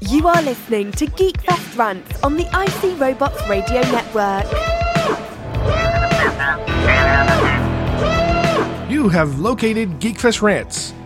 You are listening to Geekfest Rants on the IC Robots Radio Network. You have located Geekfest Rants,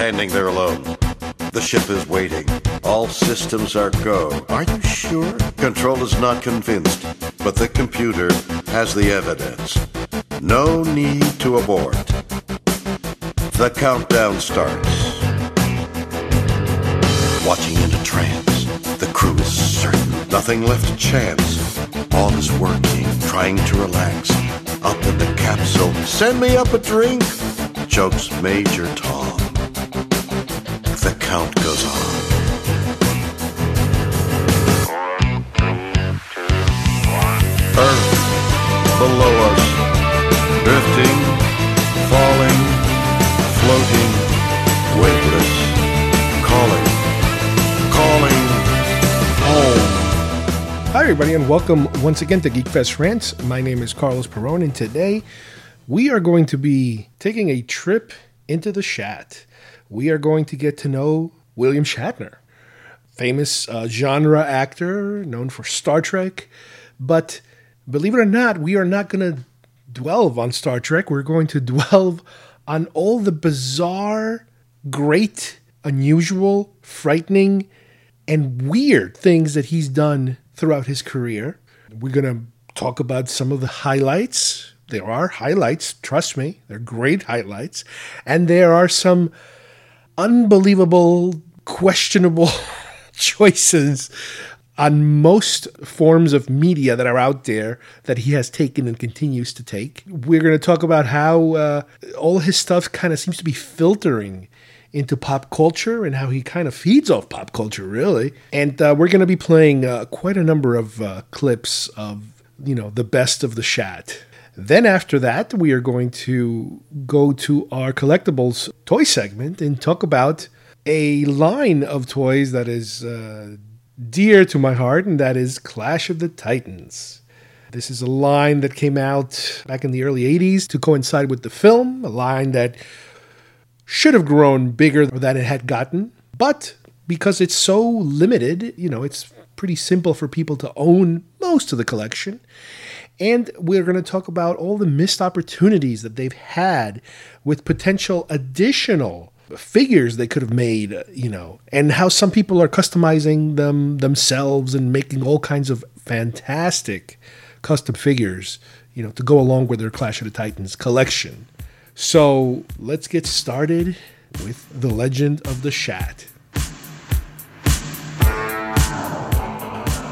Standing there alone. The ship is waiting. All systems are go. Are you sure? Control is not convinced, but the computer has the evidence. No need to abort. The countdown starts. Watching in a trance, the crew is certain. Nothing left to chance. All is working, trying to relax. Up in the capsule, send me up a drink. Jokes Major Tom. The count goes on. Earth below us, drifting, falling, floating, weightless, calling, calling home. Hi, everybody, and welcome once again to Geekfest Rants. My name is Carlos Perron, and today we are going to be taking a trip into the Shat. We are going to get to know William Shatner, famous uh, genre actor known for Star Trek. But believe it or not, we are not going to dwell on Star Trek. We're going to dwell on all the bizarre, great, unusual, frightening, and weird things that he's done throughout his career. We're going to talk about some of the highlights. There are highlights, trust me, they're great highlights. And there are some unbelievable, questionable choices on most forms of media that are out there that he has taken and continues to take. We're going to talk about how uh, all his stuff kind of seems to be filtering into pop culture and how he kind of feeds off pop culture, really. And uh, we're going to be playing uh, quite a number of uh, clips of, you know, the best of the Shat. Then after that, we are going to go to our collectibles toy segment and talk about a line of toys that is uh, dear to my heart, and that is Clash of the Titans. This is a line that came out back in the early 80s to coincide with the film, a line that should have grown bigger than it had gotten, but because it's so limited, you know, it's pretty simple for people to own most of the collection. And we're going to talk about all the missed opportunities that they've had with potential additional figures they could have made, you know, and how some people are customizing them themselves and making all kinds of fantastic custom figures, you know, to go along with their Clash of the Titans collection. So let's get started with the legend of the Shat.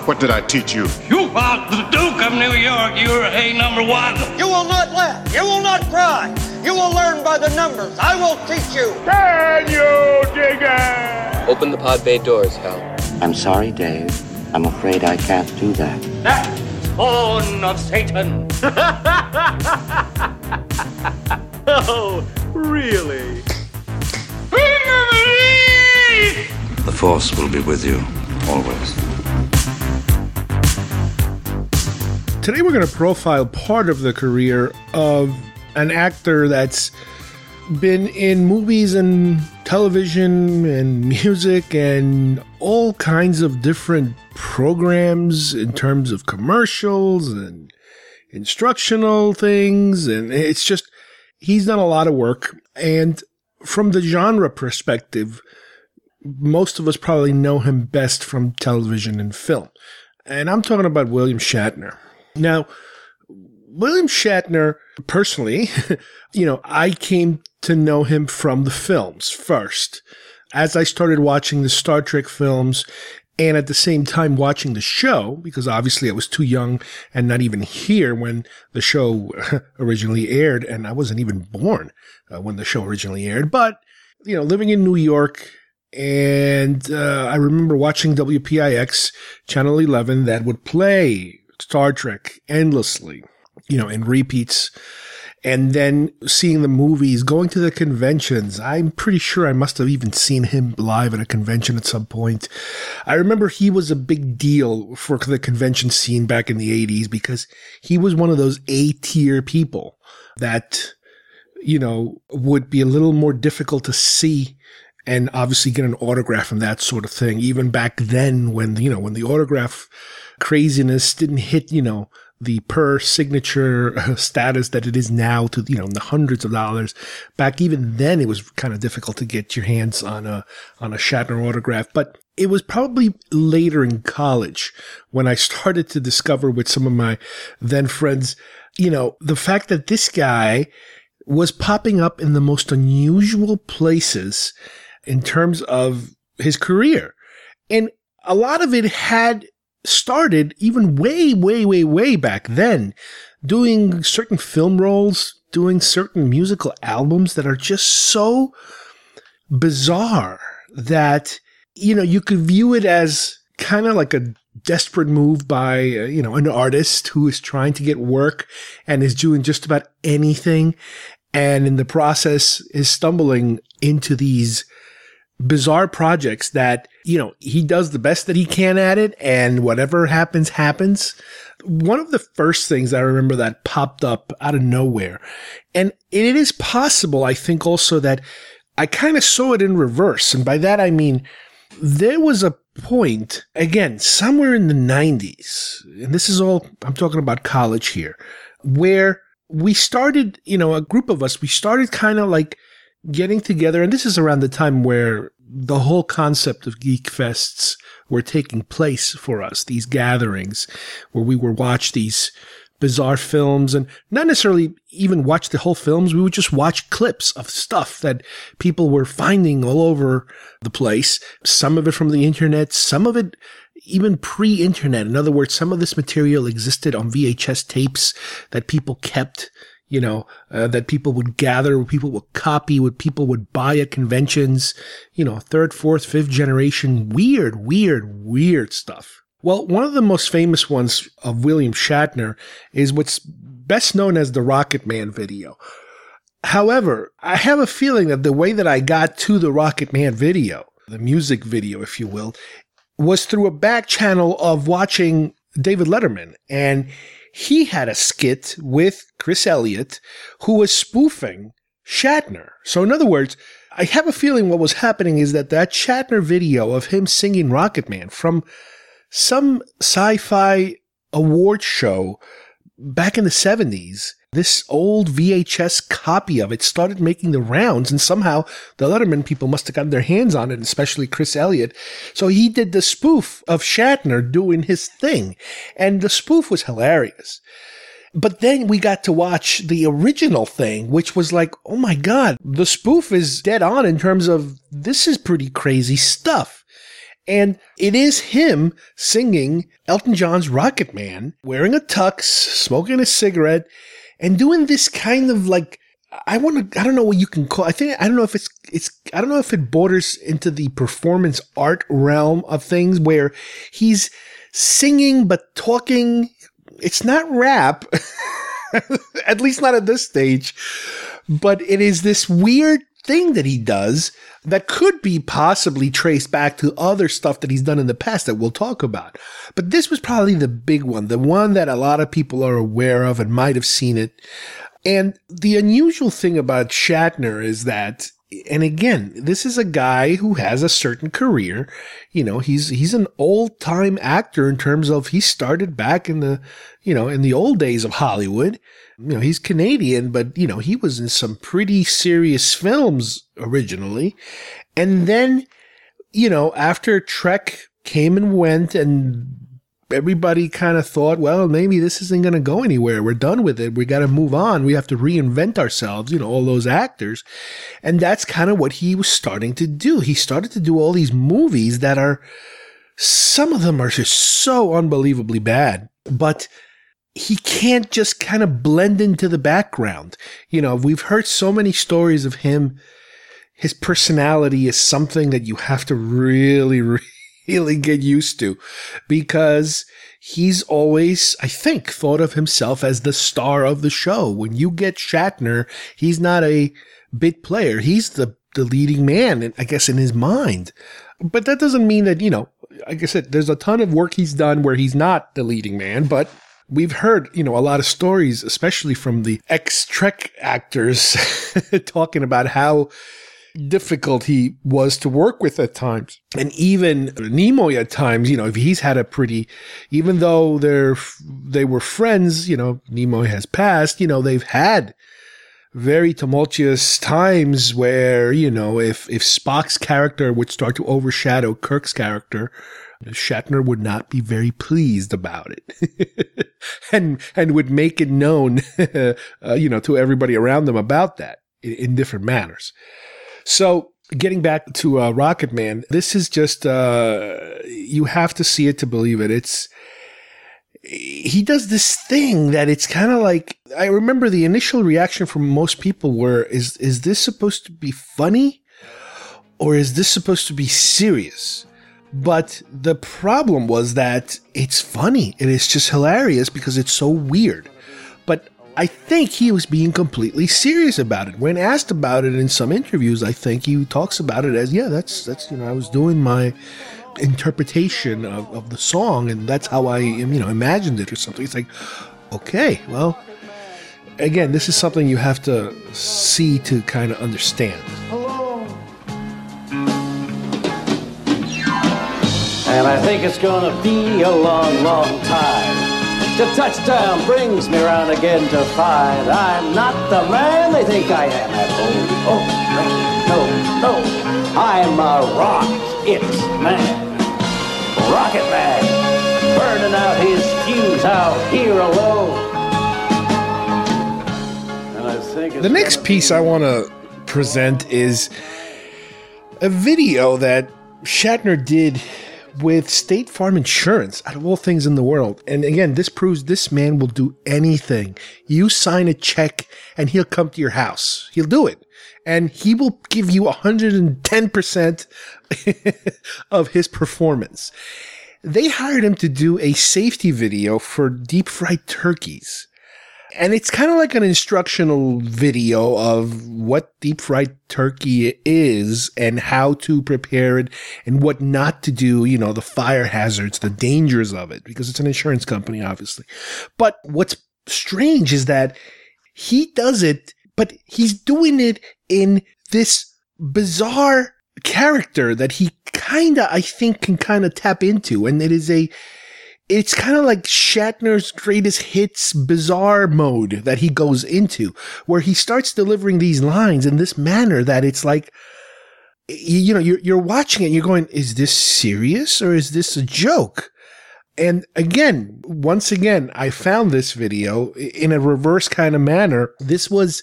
What did I teach you? You are the Duke of New York. You're a number one. You will not laugh. You will not cry. You will learn by the numbers. I will teach you. Can you dig it? Open the pod bay doors, Hal. I'm sorry, Dave. I'm afraid I can't do that. That horn of Satan. Oh, really? The Force will be with you always. Today we're going to profile part of the career of an actor that's been in movies and television and music and all kinds of different programs in terms of commercials and instructional things and it's just he's done a lot of work. And from the genre perspective most of us probably know him best from television and film. And I'm talking about William Shatner now, William Shatner, personally, you know, I came to know him from the films first. As I started watching the Star Trek films and at the same time watching the show, because obviously I was too young and not even here when the show originally aired, and I wasn't even born uh, when the show originally aired. But, you know, living in New York And uh, I remember watching WPIX Channel 11 that would play Star Trek endlessly, you know, in repeats. And then seeing the movies, going to the conventions. I'm pretty sure I must have even seen him live at a convention at some point. I remember he was a big deal for the convention scene back in the 80s because he was one of those A tier people that, you know, would be a little more difficult to see and obviously get an autograph and that sort of thing. Even back then when, you know, when the autograph craziness didn't hit, you know, the per signature status that it is now to, you know, the hundreds of dollars. Back even then, it was kind of difficult to get your hands on a, on a Shatner autograph, but it was probably later in college when I started to discover with some of my then friends, you know, the fact that this guy was popping up in the most unusual places in terms of his career. And a lot of it had started even way, way, way, way back then, doing certain film roles, doing certain musical albums that are just so bizarre that, you know, you could view it as kind of like a desperate move by, uh, you know, an artist who is trying to get work and is doing just about anything. And in the process is stumbling into these bizarre projects that, you know, he does the best that he can at it and whatever happens, happens. One of the first things I remember that popped up out of nowhere, and it is possible, I think also that I kind of saw it in reverse. And by that, I mean, there was a point, again, somewhere in the 90s, and this is all, I'm talking about college here, where we started, you know, a group of us, we started kind of like getting together, and this is around the time where the whole concept of geek fests were taking place for us, these gatherings where we would watch these bizarre films and not necessarily even watch the whole films. We would just watch clips of stuff that people were finding all over the place. Some of it from the internet, some of it even pre-internet. In other words, some of this material existed on VHS tapes that people kept you know, uh, that people would gather, people would copy, what people would buy at conventions, you know, third, fourth, fifth generation, weird, weird, weird stuff. Well, one of the most famous ones of William Shatner is what's best known as the Rocket Man video. However, I have a feeling that the way that I got to the Rocket Man video, the music video, if you will, was through a back channel of watching David Letterman. And he had a skit with Chris Elliott who was spoofing Shatner. So, in other words, I have a feeling what was happening is that that Shatner video of him singing Rocket Man from some sci fi award show back in the 70s this old VHS copy of it started making the rounds, and somehow the Letterman people must have gotten their hands on it, especially Chris Elliott. So he did the spoof of Shatner doing his thing, and the spoof was hilarious. But then we got to watch the original thing, which was like, oh my God, the spoof is dead on in terms of this is pretty crazy stuff. And it is him singing Elton John's Rocket Man, wearing a tux, smoking a cigarette, and doing this kind of like I want to I don't know what you can call I think I don't know if it's it's I don't know if it borders into the performance art realm of things where he's singing but talking it's not rap at least not at this stage but it is this weird thing that he does that could be possibly traced back to other stuff that he's done in the past that we'll talk about. But this was probably the big one, the one that a lot of people are aware of and might have seen it. And the unusual thing about Shatner is that and again, this is a guy who has a certain career. You know, he's he's an old time actor in terms of he started back in the you know in the old days of Hollywood you know, he's Canadian, but you know, he was in some pretty serious films originally. And then, you know, after Trek came and went and everybody kind of thought, well, maybe this isn't going to go anywhere. We're done with it. We got to move on. We have to reinvent ourselves, you know, all those actors. And that's kind of what he was starting to do. He started to do all these movies that are, some of them are just so unbelievably bad, but he can't just kind of blend into the background. You know, we've heard so many stories of him, his personality is something that you have to really, really get used to because he's always, I think, thought of himself as the star of the show. When you get Shatner, he's not a bit player. He's the, the leading man, I guess, in his mind. But that doesn't mean that, you know, like I said, there's a ton of work he's done where he's not the leading man, but we've heard, you know, a lot of stories, especially from the ex Trek actors talking about how difficult he was to work with at times. And even Nimoy at times, you know, if he's had a pretty, even though they're, they were friends, you know, Nimoy has passed, you know, they've had very tumultuous times where, you know, if, if Spock's character would start to overshadow Kirk's character, Shatner would not be very pleased about it and, and would make it known, uh, you know, to everybody around them about that in, in different manners. So getting back to uh, Rocket Man, this is just, uh, you have to see it to believe it. It's, he does this thing that it's kind of like I remember the initial reaction from most people were is is this supposed to be funny or is this supposed to be serious? But the problem was that it's funny. It is just hilarious because it's so weird. But I think he was being completely serious about it. When asked about it in some interviews, I think he talks about it as, yeah, that's that's you know, I was doing my interpretation of, of the song and that's how I you know imagined it or something. It's like, okay, well again, this is something you have to see to kind of understand. And I think it's gonna be a long, long time. The touchdown brings me round again to find I'm not the man they think I am at home. Oh, no, no, I'm a rock it man. Rocket Man, burning out his fuse out here alone. the next piece I want to present is a video that Shatner did with State Farm Insurance, out of all things in the world. And again, this proves this man will do anything. You sign a check and he'll come to your house. He'll do it. And he will give you 110% of his performance. They hired him to do a safety video for deep fried turkeys. And it's kind of like an instructional video of what deep fried turkey is and how to prepare it and what not to do, you know, the fire hazards, the dangers of it, because it's an insurance company, obviously. But what's strange is that he does it, but he's doing it in this bizarre character that he kind of, I think, can kind of tap into. And it is a, it's kind of like Shatner's greatest hits bizarre mode that he goes into, where he starts delivering these lines in this manner that it's like, you, know, you're, you're watching it you're going, is this serious or is this a joke? And again, once again, I found this video in a reverse kind of manner. This was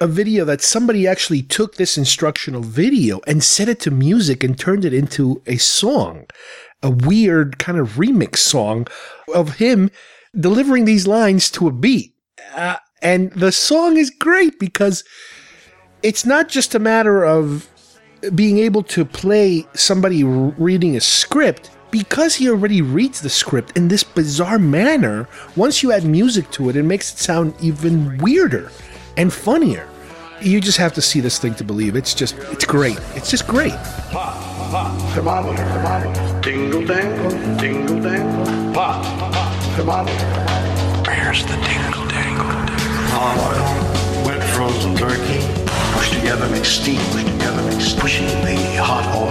a video that somebody actually took this instructional video and set it to music and turned it into a song a weird kind of remix song of him delivering these lines to a beat. Uh, and the song is great because it's not just a matter of being able to play somebody reading a script. Because he already reads the script in this bizarre manner once you add music to it it makes it sound even weirder and funnier. You just have to see this thing to believe. It's just it's great. It's just great. Pop, thermometer, thermometer. Dingle dangle, dingle dangle. Pop, pop, thermometer. Where's the dingle dangle? Palm oil, wet frozen turkey. Push together, make steam. Push together, make steam. Pushing the hot oil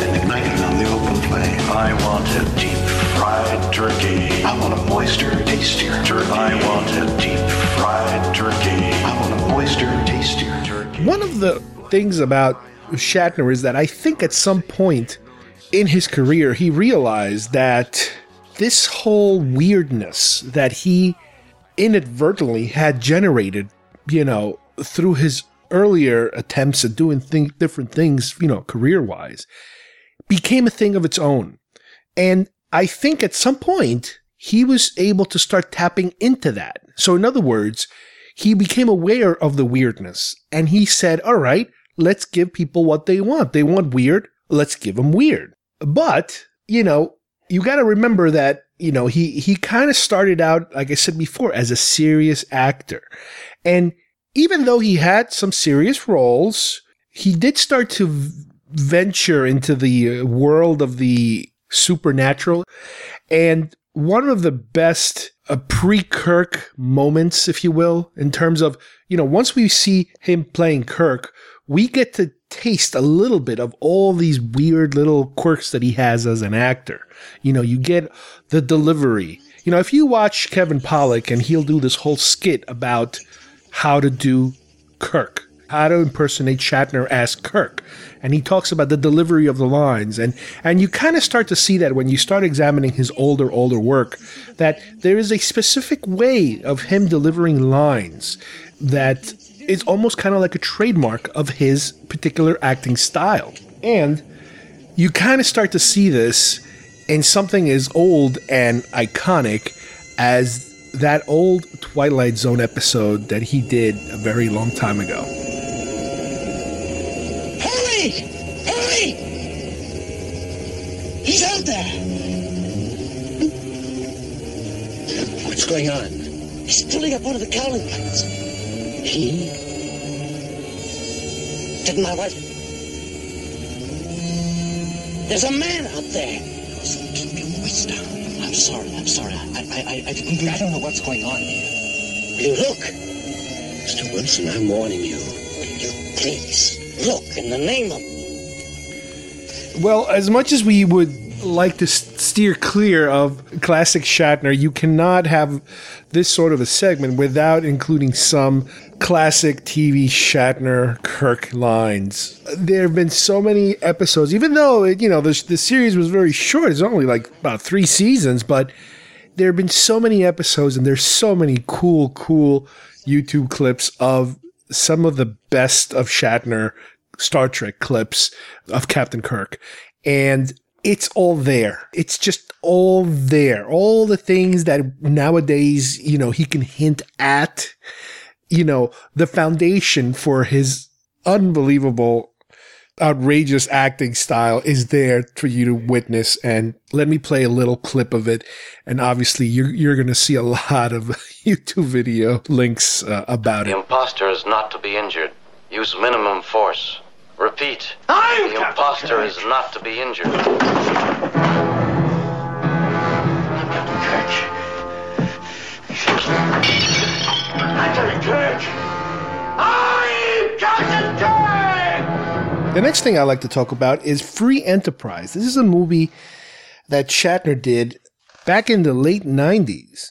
and igniting on the open flame. I want a deep fried turkey. I want a moister, tastier turkey. I want a deep fried turkey. I want a moister, tastier turkey. One of the things about Shatner is that I think at some point in his career, he realized that this whole weirdness that he inadvertently had generated, you know, through his earlier attempts at doing different things, you know, career wise, became a thing of its own. And I think at some point, he was able to start tapping into that. So, in other words, he became aware of the weirdness and he said, all right, let's give people what they want. They want weird, let's give them weird. But, you know, you got to remember that, you know, he, he kind of started out, like I said before, as a serious actor. And even though he had some serious roles, he did start to venture into the uh, world of the supernatural. And one of the best uh, pre Kirk moments, if you will, in terms of, you know, once we see him playing Kirk, we get to taste a little bit of all these weird little quirks that he has as an actor. You know, you get the delivery. You know, if you watch Kevin Pollak and he'll do this whole skit about how to do Kirk, how to impersonate Shatner as Kirk. And he talks about the delivery of the lines. And, and you kind of start to see that when you start examining his older, older work, that there is a specific way of him delivering lines that is almost kind of like a trademark of his particular acting style. And you kind of start to see this in something as old and iconic as that old Twilight Zone episode that he did a very long time ago. Hurry! He's out there! What's going on? He's pulling up one of the cowling plates. He? Didn't my wife? There's a man out there! Keep your voice down. I'm sorry, I'm sorry. I, I, I, I don't know what's going on here. You look? Mr. Wilson, I'm warning you. Will you please look in the name of. Well, as much as we would like to steer clear of classic Shatner, you cannot have this sort of a segment without including some classic TV Shatner Kirk lines. There have been so many episodes, even though you know the the series was very short. It's only like about three seasons, but there have been so many episodes, and there's so many cool, cool YouTube clips of some of the best of Shatner Star Trek clips of Captain Kirk. And it's all there. It's just all there. All the things that nowadays, you know, he can hint at, you know, the foundation for his unbelievable, outrageous acting style is there for you to witness. And let me play a little clip of it. And obviously you're, you're going to see a lot of YouTube video links uh, about the it. The imposter is not to be injured. Use minimum force. Repeat. I'm the imposter is not to be injured. Captain Kirk! I'm Captain Kirk! The next thing I like to talk about is Free Enterprise. This is a movie that Shatner did back in the late 90s.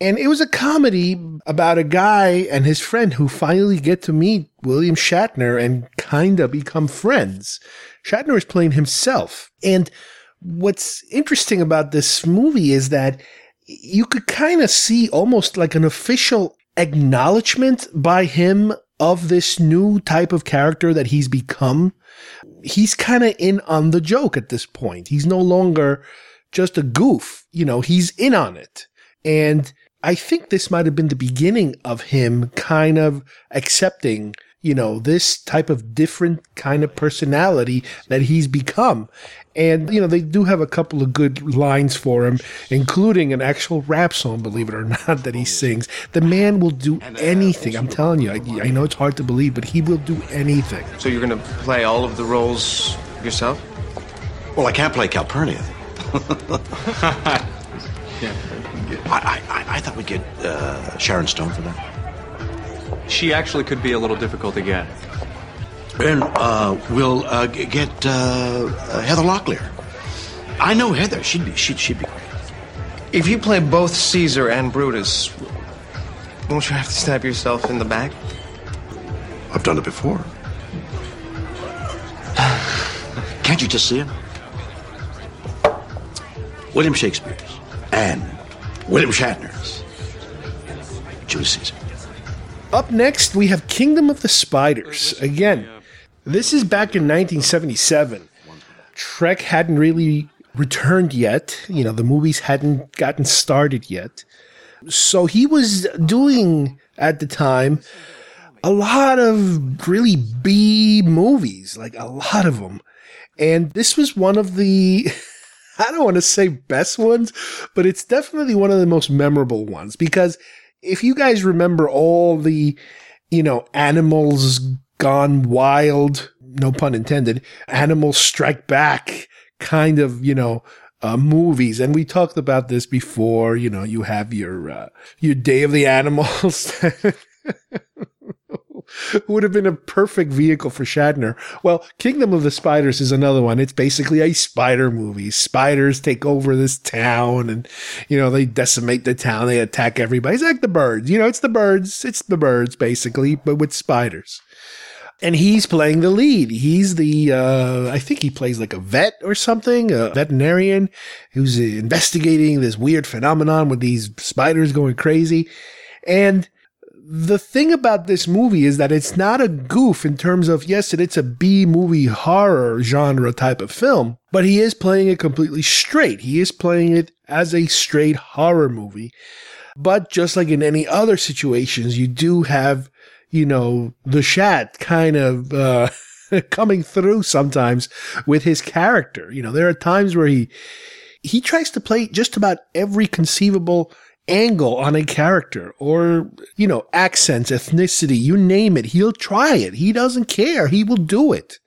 And it was a comedy about a guy and his friend who finally get to meet William Shatner and kind of become friends. Shatner is playing himself. And what's interesting about this movie is that you could kind of see almost like an official acknowledgement by him of this new type of character that he's become. He's kind of in on the joke at this point. He's no longer just a goof. You know, he's in on it. And I think this might have been the beginning of him kind of accepting, you know, this type of different kind of personality that he's become. And, you know, they do have a couple of good lines for him, including an actual rap song, believe it or not, that he sings. The man will do anything. I'm telling you, I, I know it's hard to believe, but he will do anything. So you're going to play all of the roles yourself? Well, I can't play Calpurnia. yeah. I, I, I thought we'd get uh, Sharon Stone for that. She actually could be a little difficult to get. And uh, we'll uh, get uh, Heather Locklear. I know Heather. She'd be she'd, she'd be great. If you play both Caesar and Brutus, won't you have to stab yourself in the back? I've done it before. Can't you just see him? William Shakespeare's and William Shatner's Julius Caesar. Up next, we have Kingdom of the Spiders. Again, this is back in 1977. Trek hadn't really returned yet. You know, the movies hadn't gotten started yet. So he was doing, at the time, a lot of really B movies, like a lot of them. And this was one of the, I don't want to say best ones, but it's definitely one of the most memorable ones because if you guys remember all the, you know, animals gone wild, no pun intended, animals strike back kind of, you know, uh, movies, and we talked about this before. You know, you have your uh, your Day of the Animals. would have been a perfect vehicle for Shatner. Well, Kingdom of the Spiders is another one. It's basically a spider movie. Spiders take over this town and, you know, they decimate the town. They attack everybody. It's like the birds. You know, it's the birds. It's the birds, basically, but with spiders. And he's playing the lead. He's the, uh, I think he plays like a vet or something, a veterinarian who's investigating this weird phenomenon with these spiders going crazy. And the thing about this movie is that it's not a goof in terms of, yes, it's a B movie horror genre type of film, but he is playing it completely straight. He is playing it as a straight horror movie. But just like in any other situations, you do have you know, the Shat kind of uh, coming through sometimes with his character. You know, there are times where he he tries to play just about every conceivable angle on a character or, you know, accents, ethnicity, you name it. He'll try it. He doesn't care. He will do it.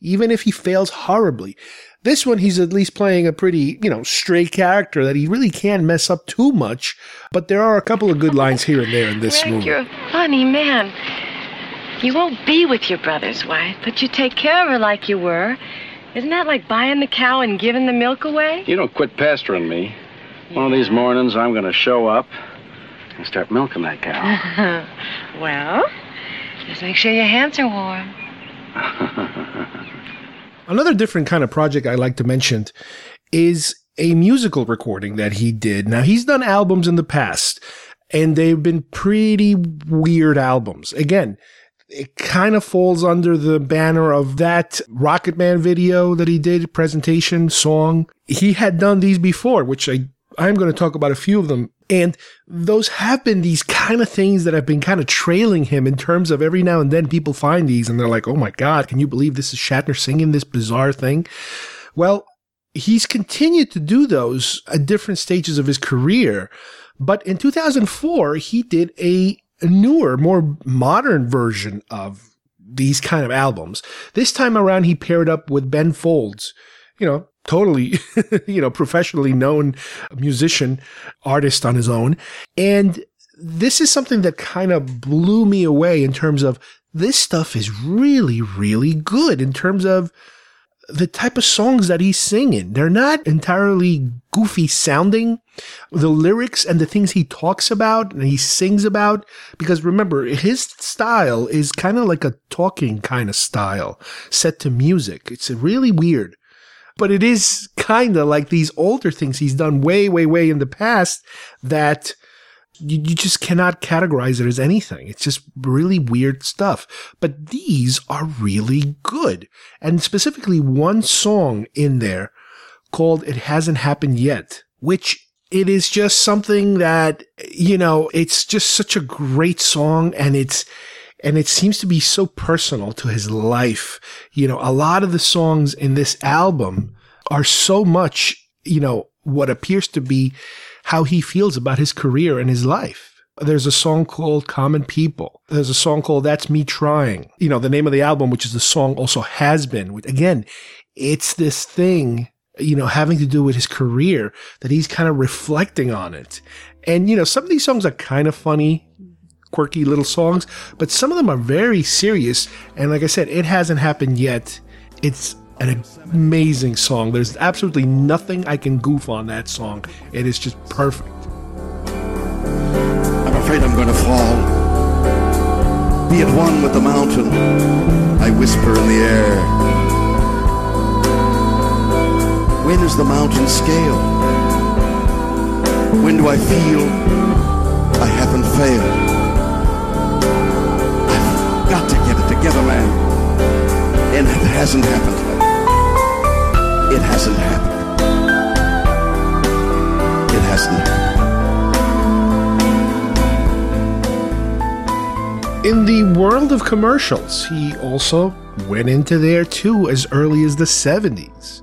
Even if he fails horribly. This one, he's at least playing a pretty, you know, straight character that he really can't mess up too much. But there are a couple of good lines here and there in this Greg, movie. You're a funny man. You won't be with your brother's wife, but you take care of her like you were. Isn't that like buying the cow and giving the milk away? You don't quit pestering me. One of these mornings, I'm going to show up and start milking that cow. well, just make sure your hands are warm. Another different kind of project I like to mention is a musical recording that he did. Now, he's done albums in the past, and they've been pretty weird albums. Again, it kind of falls under the banner of that Rocket Man video that he did, presentation, song. He had done these before, which I, I'm going to talk about a few of them. And those have been these kind of things that have been kind of trailing him in terms of every now and then people find these and they're like, oh my God, can you believe this is Shatner singing this bizarre thing? Well, he's continued to do those at different stages of his career. But in 2004, he did a newer, more modern version of these kind of albums. This time around, he paired up with Ben Folds, you know, totally, you know, professionally known musician, artist on his own. And this is something that kind of blew me away in terms of this stuff is really, really good in terms of the type of songs that he's singing. They're not entirely goofy sounding. The lyrics and the things he talks about and he sings about, because remember, his style is kind of like a talking kind of style set to music. It's really weird. But it is kind of like these older things he's done way, way, way in the past that you, you just cannot categorize it as anything. It's just really weird stuff. But these are really good. And specifically one song in there called It Hasn't Happened Yet, which it is just something that, you know, it's just such a great song and it's, and it seems to be so personal to his life. You know, a lot of the songs in this album are so much, you know, what appears to be how he feels about his career and his life. There's a song called Common People. There's a song called That's Me Trying. You know, the name of the album, which is the song also has been. Again, it's this thing, you know, having to do with his career that he's kind of reflecting on it. And, you know, some of these songs are kind of funny, quirky little songs, but some of them are very serious. And like I said, it hasn't happened yet. It's an amazing song. There's absolutely nothing I can goof on that song. It is just perfect. I'm afraid I'm going to fall. Be at one with the mountain, I whisper in the air. When is the mountain scale? When do I feel I haven't failed? Together, man. And it hasn't happened. It hasn't happened. It hasn't happened. In the world of commercials, he also went into there too as early as the 70s.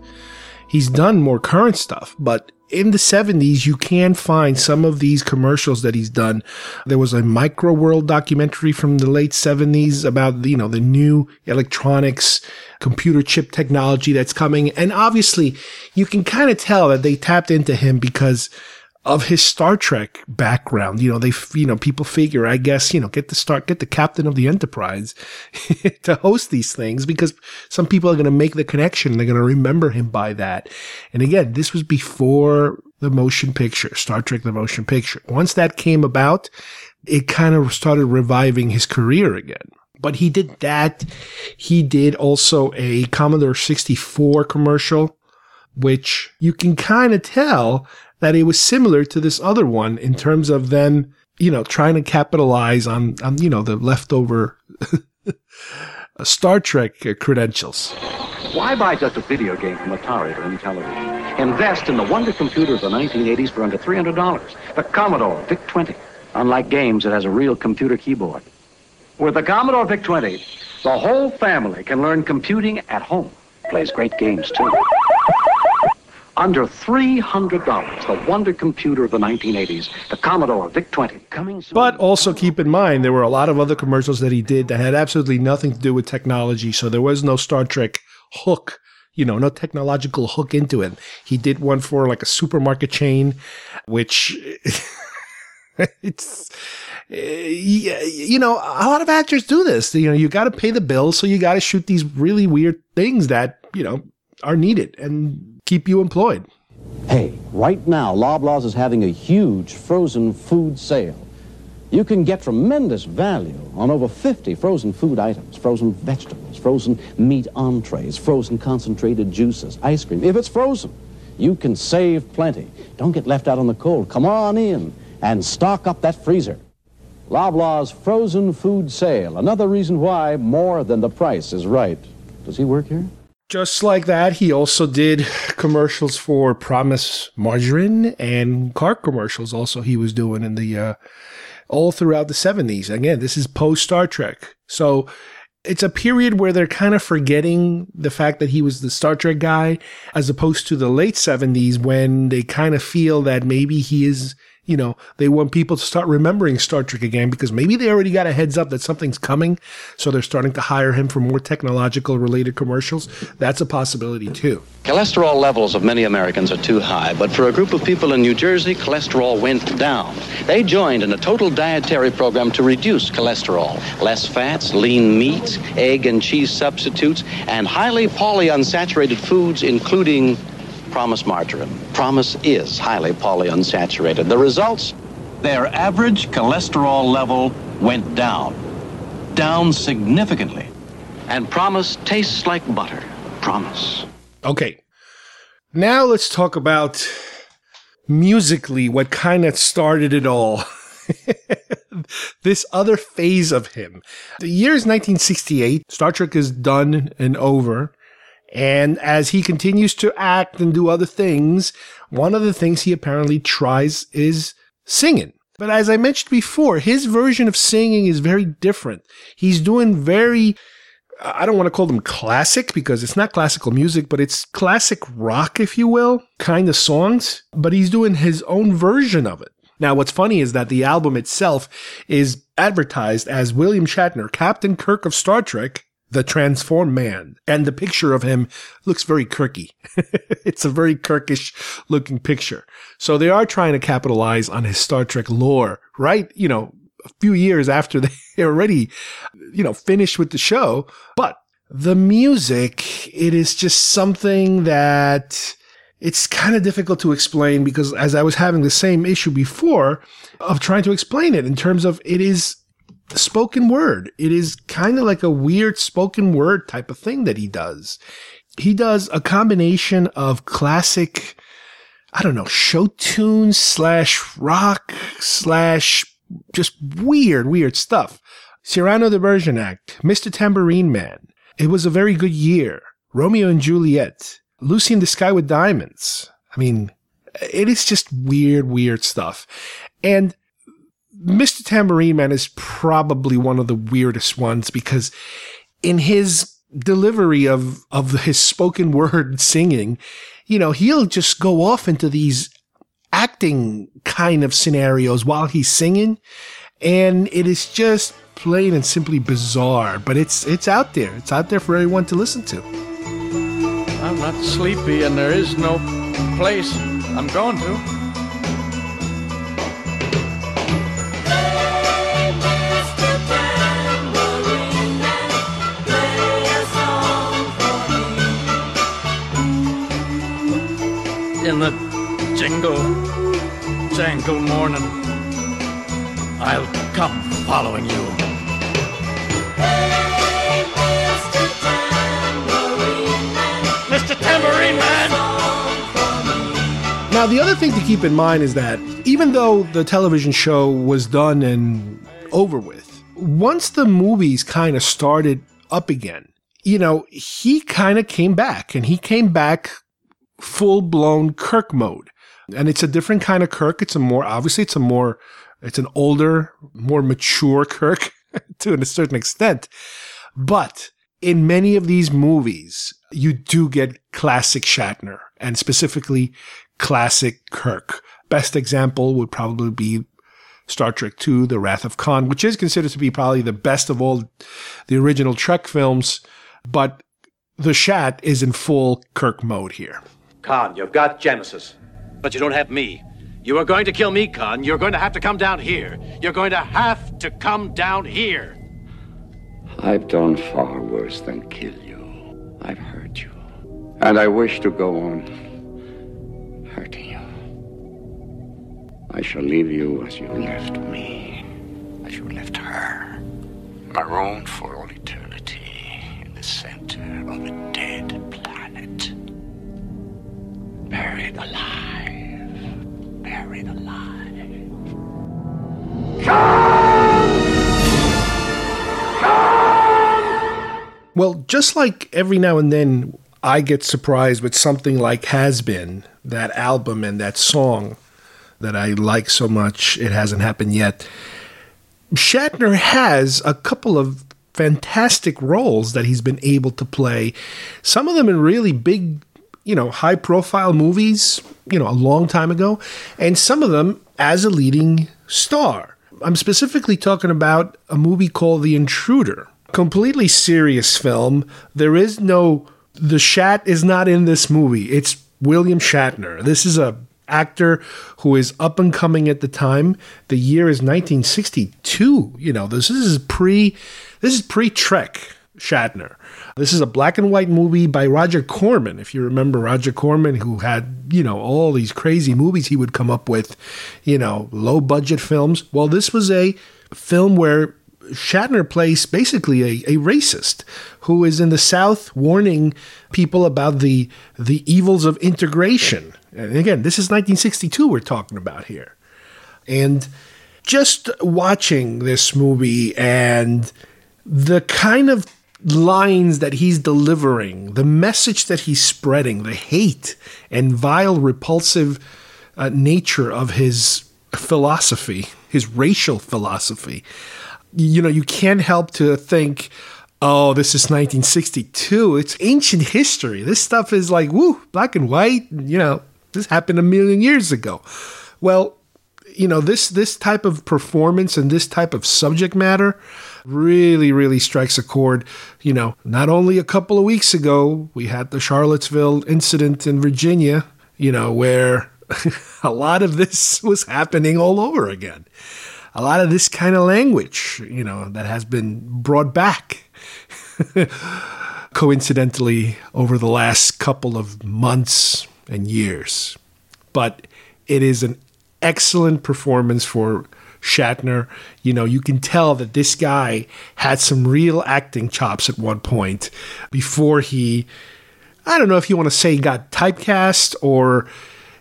He's done more current stuff, but in the 70s, you can find some of these commercials that he's done. There was a Micro World documentary from the late 70s about, you know, the new electronics, computer chip technology that's coming. And obviously, you can kind of tell that they tapped into him because of his Star Trek background. You know, they, you know, people figure, I guess, you know, get the start, get the captain of the Enterprise to host these things because some people are going to make the connection. They're going to remember him by that. And again, this was before the motion picture, Star Trek, the motion picture. Once that came about, it kind of started reviving his career again. But he did that. He did also a Commodore 64 commercial, which you can kind of tell that it was similar to this other one in terms of them, you know, trying to capitalize on, on you know, the leftover Star Trek credentials. Why buy just a video game from Atari or any television? Invest in the wonder computer of the 1980s for under $300. The Commodore VIC-20. Unlike games, it has a real computer keyboard. With the Commodore VIC-20, the whole family can learn computing at home. Plays great games, too. Under $300, the wonder computer of the 1980s, the Commodore VIC-20, coming soon. But also keep in mind, there were a lot of other commercials that he did that had absolutely nothing to do with technology, so there was no Star Trek hook, you know, no technological hook into it. He did one for like a supermarket chain, which it's you know a lot of actors do this you know you got to pay the bills so you got to shoot these really weird things that you know are needed and keep you employed. Hey, right now, Loblaws is having a huge frozen food sale. You can get tremendous value on over 50 frozen food items, frozen vegetables, frozen meat entrees, frozen concentrated juices, ice cream. If it's frozen, you can save plenty. Don't get left out on the cold. Come on in and stock up that freezer. Loblaws frozen food sale. Another reason why more than the price is right. Does he work here? Just like that, he also did commercials for Promise Margarine and car commercials. Also, he was doing in the uh, all throughout the seventies. Again, this is post Star Trek, so it's a period where they're kind of forgetting the fact that he was the Star Trek guy, as opposed to the late seventies when they kind of feel that maybe he is you know, they want people to start remembering Star Trek again because maybe they already got a heads up that something's coming. So they're starting to hire him for more technological related commercials. That's a possibility too. Cholesterol levels of many Americans are too high, but for a group of people in New Jersey, cholesterol went down. They joined in a total dietary program to reduce cholesterol. Less fats, lean meats, egg and cheese substitutes, and highly polyunsaturated foods, including Promise margarine. Promise is highly polyunsaturated. The results? Their average cholesterol level went down. Down significantly. And Promise tastes like butter. Promise. Okay. Now let's talk about musically what kind of started it all. this other phase of him. The year is 1968. Star Trek is done and over. And as he continues to act and do other things, one of the things he apparently tries is singing. But as I mentioned before, his version of singing is very different. He's doing very, I don't want to call them classic because it's not classical music, but it's classic rock, if you will, kind of songs. But he's doing his own version of it. Now, what's funny is that the album itself is advertised as William Shatner, Captain Kirk of Star Trek, the transformed man. And the picture of him looks very Kirky. it's a very Kirkish looking picture. So they are trying to capitalize on his Star Trek lore, right? You know, a few years after they already, you know, finished with the show. But the music, it is just something that it's kind of difficult to explain because as I was having the same issue before of trying to explain it in terms of it is spoken word. It is kind of like a weird spoken word type of thing that he does. He does a combination of classic, I don't know, show tunes slash rock slash just weird, weird stuff. Cyrano de Bergerac, Mr. Tambourine Man. It was a very good year. Romeo and Juliet, Lucy in the Sky with Diamonds. I mean, it is just weird, weird stuff. And Mr. Tambourine Man is probably one of the weirdest ones because in his delivery of of his spoken word singing, you know, he'll just go off into these acting kind of scenarios while he's singing and it is just plain and simply bizarre, but it's it's out there. It's out there for everyone to listen to. I'm not sleepy and there is no place I'm going to. Jingle, jangle morning, I'll come following you. Mr. Tambourine Man! Now, the other thing to keep in mind is that even though the television show was done and over with, once the movies kind of started up again, you know, he kind of came back and he came back full blown Kirk mode. And it's a different kind of Kirk. It's a more, obviously, it's a more, it's an older, more mature Kirk to a certain extent. But in many of these movies, you do get classic Shatner and specifically classic Kirk. Best example would probably be Star Trek II, The Wrath of Khan, which is considered to be probably the best of all the original Trek films. But the Shat is in full Kirk mode here. Khan, you've got Genesis, but you don't have me. You are going to kill me, Khan. You're going to have to come down here. You're going to have to come down here. I've done far worse than kill you. I've hurt you. And I wish to go on hurting you. I shall leave you as you left me, as you left her, marooned for all eternity in the center of a dead. Buried alive. Buried alive. Well, just like every now and then I get surprised with something like Has Been, that album and that song that I like so much, it hasn't happened yet. Shatner has a couple of fantastic roles that he's been able to play. Some of them in really big, you know, high profile movies, you know, a long time ago, and some of them as a leading star. I'm specifically talking about a movie called The Intruder. Completely serious film. There is no the Shat is not in this movie. It's William Shatner. This is a actor who is up and coming at the time. The year is 1962. You know, this is pre this is pre-Trek Shatner. This is a black and white movie by Roger Corman. If you remember Roger Corman, who had, you know, all these crazy movies he would come up with, you know, low budget films. Well, this was a film where Shatner plays basically a, a racist who is in the South warning people about the the evils of integration. And again, this is 1962 we're talking about here. And just watching this movie and the kind of lines that he's delivering, the message that he's spreading, the hate and vile, repulsive uh, nature of his philosophy, his racial philosophy. You know, you can't help to think, oh, this is 1962. It's ancient history. This stuff is like, woo, black and white. You know, this happened a million years ago. Well, you know, this this type of performance and this type of subject matter really, really strikes a chord. You know, not only a couple of weeks ago, we had the Charlottesville incident in Virginia, you know, where a lot of this was happening all over again. A lot of this kind of language, you know, that has been brought back coincidentally over the last couple of months and years. But it is an excellent performance for Shatner. You know, you can tell that this guy had some real acting chops at one point before he, I don't know if you want to say got typecast or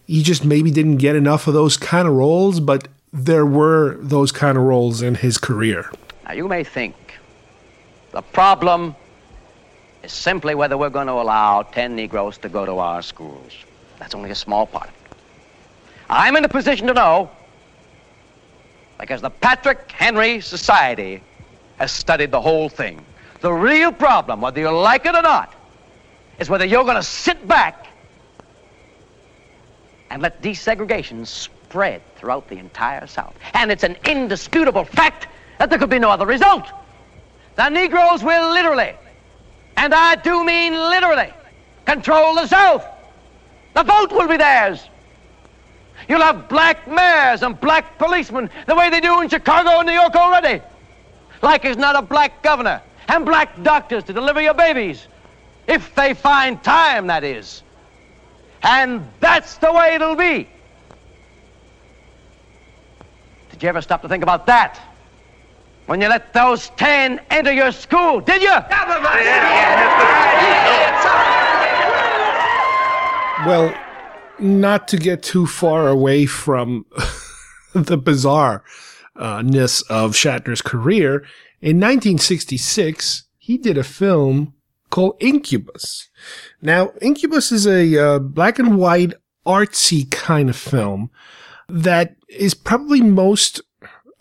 he just maybe didn't get enough of those kind of roles, but there were those kind of roles in his career. Now, you may think the problem is simply whether we're going to allow 10 Negroes to go to our schools. That's only a small part. I'm in a position to know Because the Patrick Henry Society has studied the whole thing. The real problem, whether you like it or not, is whether you're going to sit back and let desegregation spread throughout the entire South. And it's an indisputable fact that there could be no other result. The Negroes will literally, and I do mean literally, control the South. The vote will be theirs. You'll have black mayors and black policemen the way they do in Chicago and New York already. Like there's not a black governor and black doctors to deliver your babies. If they find time, that is. And that's the way it'll be. Did you ever stop to think about that? When you let those ten enter your school, did you? Well, not to get too far away from the bizarreness of Shatner's career, in 1966, he did a film called Incubus. Now, Incubus is a uh, black and white artsy kind of film that is probably most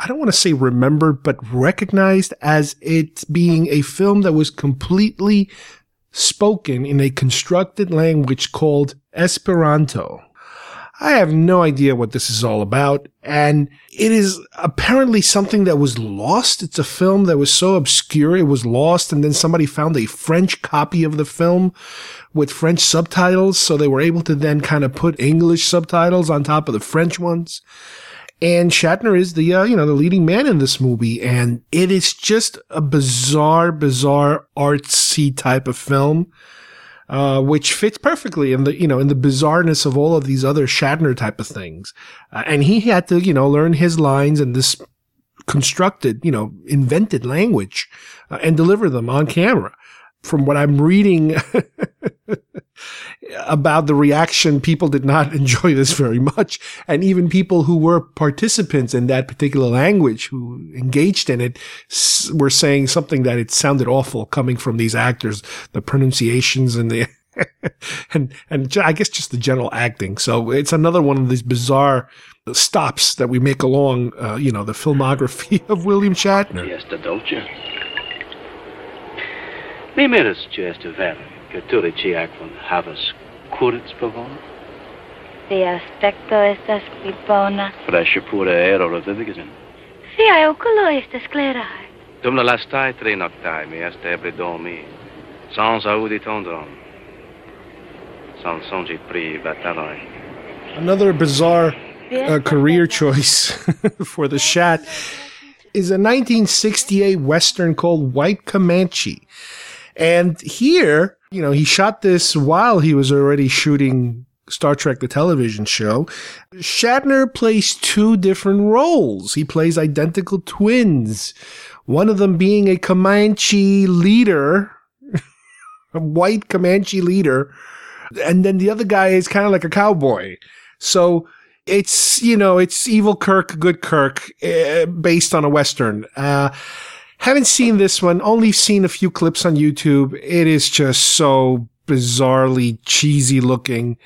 I don't want to say remembered, but recognized as it being a film that was completely spoken in a constructed language called Esperanto. I have no idea what this is all about. And it is apparently something that was lost. It's a film that was so obscure. It was lost. And then somebody found a French copy of the film with French subtitles. So they were able to then kind of put English subtitles on top of the French ones. And Shatner is the, uh, you know, the leading man in this movie. And it is just a bizarre, bizarre artsy type of film. Uh, which fits perfectly in the, you know, in the bizarreness of all of these other Shatner type of things. Uh, and he had to, you know, learn his lines in this constructed, you know, invented language uh, and deliver them on camera. From what I'm reading about the reaction, people did not enjoy this very much. And even people who were participants in that particular language who engaged in it were saying something that it sounded awful coming from these actors, the pronunciations and the, and, and I guess just the general acting. So it's another one of these bizarre stops that we make along, uh, you know, the filmography of William Shatner. Yes, the dolce. Mi miras ci este vero, che tu ci con havas curits pavon? Vi aspecto estas pli bona. Freŝe pura aero revivigas in. Viaj okuloj estas klaraj. Dum la lastaj tri noktaj mi este eble dormi, sans aŭdi tondron, sans sonĝi pri bataloj. Another bizarre uh, career choice for the Shat is a 1968 Western called White Comanche. And here, you know, he shot this while he was already shooting Star Trek, the television show. Shatner plays two different roles. He plays identical twins. One of them being a Comanche leader, a white Comanche leader. And then the other guy is kind of like a cowboy. So it's, you know, it's evil Kirk, good Kirk, uh, based on a Western. Uh, haven't seen this one, only seen a few clips on YouTube. It is just so bizarrely cheesy looking.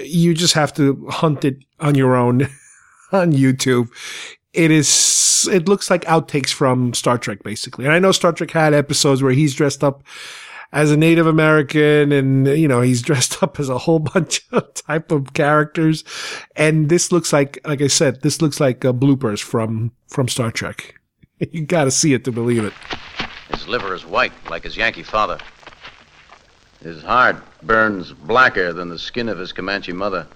You just have to hunt it on your own on YouTube. It is, it looks like outtakes from Star Trek, basically. And I know Star Trek had episodes where he's dressed up as a Native American and, you know, he's dressed up as a whole bunch of type of characters. And this looks like, like I said, this looks like uh, bloopers from, from Star Trek. you gotta see it to believe it. His liver is white, like his Yankee father. His heart burns blacker than the skin of his Comanche mother.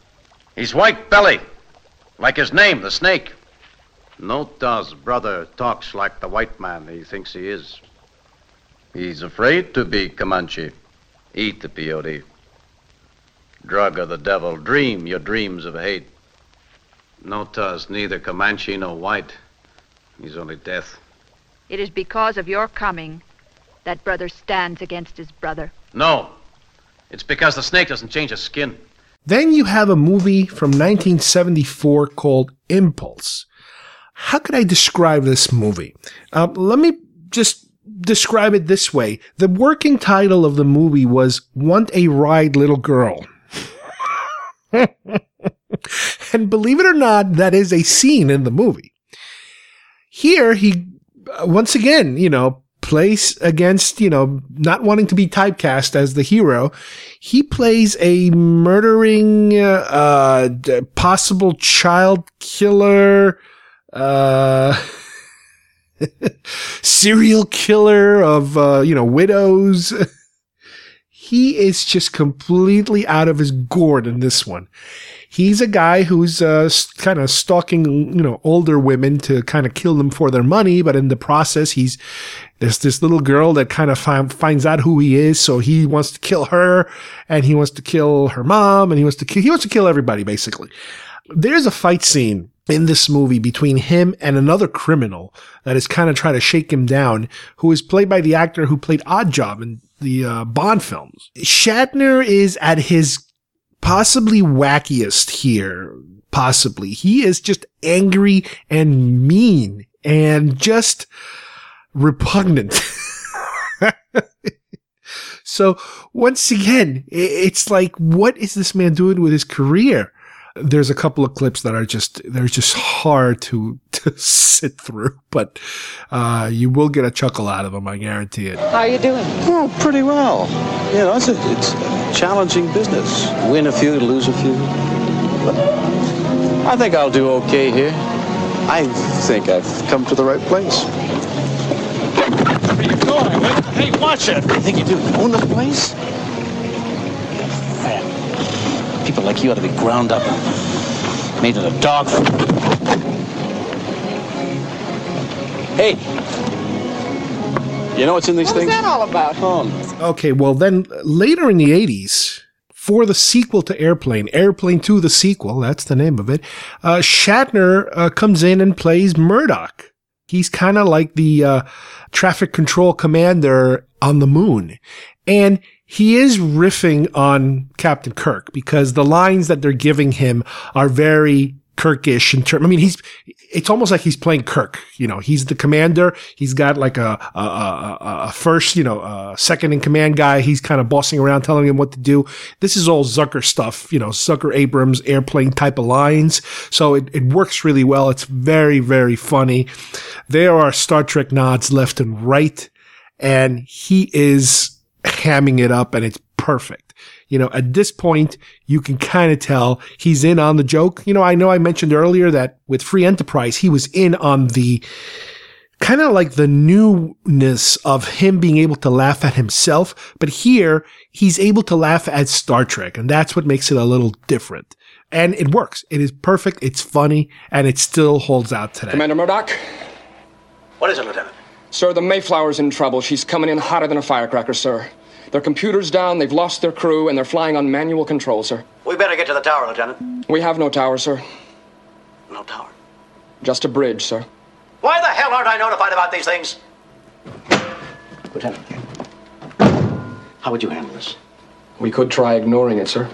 He's white belly, like his name, the snake. Nota's brother talks like the white man he thinks he is. He's afraid to be Comanche. Eat the peyote. Drug of the devil. Dream your dreams of hate. Nota's neither Comanche nor white. He's only death. It is because of your coming that brother stands against his brother. No. It's because the snake doesn't change his skin. Then you have a movie from 1974 called Impulse. How could I describe this movie? Uh, let me just describe it this way. The working title of the movie was Want a Ride Little Girl. and believe it or not, that is a scene in the movie. Here, he uh, once again, you know, plays against, you know, not wanting to be typecast as the hero. He plays a murdering, uh, uh possible child killer, uh, serial killer of, uh, you know, widows. he is just completely out of his gourd in this one. He's a guy who's uh, kind of stalking, you know, older women to kind of kill them for their money, but in the process, he's there's this little girl that kind of find, finds out who he is, so he wants to kill her, and he wants to kill her mom, and he wants to kill, he wants to kill everybody basically. There's a fight scene in this movie between him and another criminal that is kind of trying to shake him down, who is played by the actor who played Oddjob in the uh, Bond films. Shatner is at his possibly wackiest here. Possibly. He is just angry and mean and just repugnant. so once again, it's like, what is this man doing with his career? There's a couple of clips that are just they're just hard to to sit through, but uh, you will get a chuckle out of them. I guarantee it. How are you doing? Oh, pretty well. You know, it's a, it's a challenging business. Win a few, lose a few. But I think I'll do okay here. I think I've come to the right place. Where are you going? Hey, watch it. I think you do own the place. Man, people like you ought to be ground up and made into dog food. Hey, you know what's in these What's things? What's that all about? Oh, Okay, well then later in the 80s, for the sequel to Airplane, Airplane 2, the sequel, that's the name of it, uh, Shatner uh, comes in and plays Murdoch. He's kind of like the uh, traffic control commander on the moon. And he is riffing on Captain Kirk because the lines that they're giving him are very Kirkish in term. I mean, he's, it's almost like he's playing Kirk. You know, he's the commander. He's got like a, a, a, a first, you know, a second in command guy. He's kind of bossing around, telling him what to do. This is all Zucker stuff, you know, Zucker Abrahams airplane type of lines. So it, it works really well. It's very, very funny. There are Star Trek nods left and right. And he is hamming it up and it's perfect. You know, at this point, you can kind of tell he's in on the joke. You know, I know I mentioned earlier that with Free Enterprise, he was in on the kind of like the newness of him being able to laugh at himself. But here, he's able to laugh at Star Trek, and that's what makes it a little different. And it works. It is perfect. It's funny, and it still holds out today. Commander Murdoch? What is it, Lieutenant? Sir, the Mayflower's in trouble. She's coming in hotter than a firecracker, sir. Their computer's down, they've lost their crew, and they're flying on manual control, sir. We better get to the tower, Lieutenant. We have no tower, sir. No tower. Just a bridge, sir. Why the hell aren't I notified about these things? Lieutenant, how would you handle this? We could try ignoring it, sir.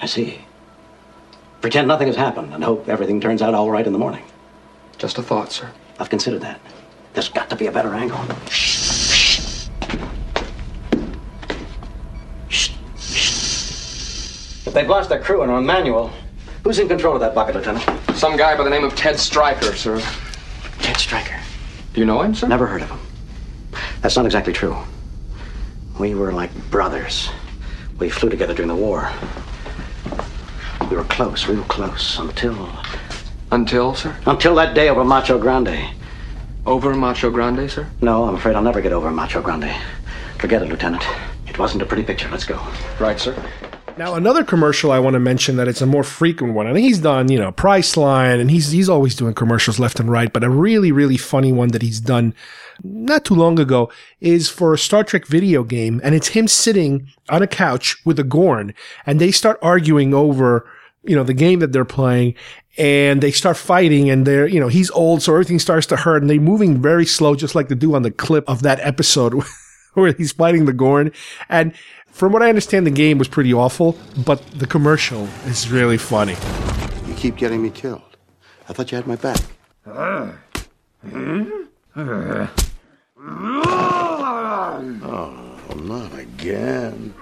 I see. Pretend nothing has happened and hope everything turns out all right in the morning. Just a thought, sir. I've considered that. There's got to be a better angle. If they've lost their crew and are on manual, who's in control of that bucket, Lieutenant? Some guy by the name of Ted Stryker, sir. Ted Stryker. Do you know him, sir? Never heard of him. That's not exactly true. We were like brothers. We flew together during the war. We were close, real close, until. Until, sir? Until that day over Macho Grande. Over Macho Grande, sir? No, I'm afraid I'll never get over Macho Grande. Forget it, Lieutenant. It wasn't a pretty picture. Let's go. Right, sir. Now, another commercial I want to mention that it's a more frequent one. I think he's done, you know, Priceline, and he's he's always doing commercials left and right. But a really, really funny one that he's done not too long ago is for a Star Trek video game, and it's him sitting on a couch with a Gorn, and they start arguing over, you know, the game that they're playing, and they start fighting, and they're, you know, he's old, so everything starts to hurt, and they're moving very slow, just like they do on the clip of that episode where he's fighting the Gorn, and from what I understand, the game was pretty awful, but the commercial is really funny. You keep getting me killed. I thought you had my back. Uh, uh, uh. Oh, not again.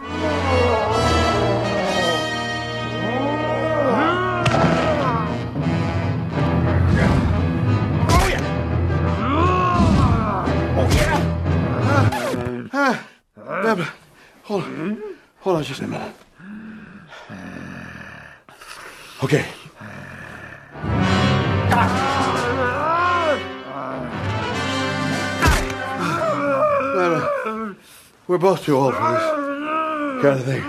Hold on. Hold on just a minute. Uh, okay. No, no. We're both too old for this kind of thing.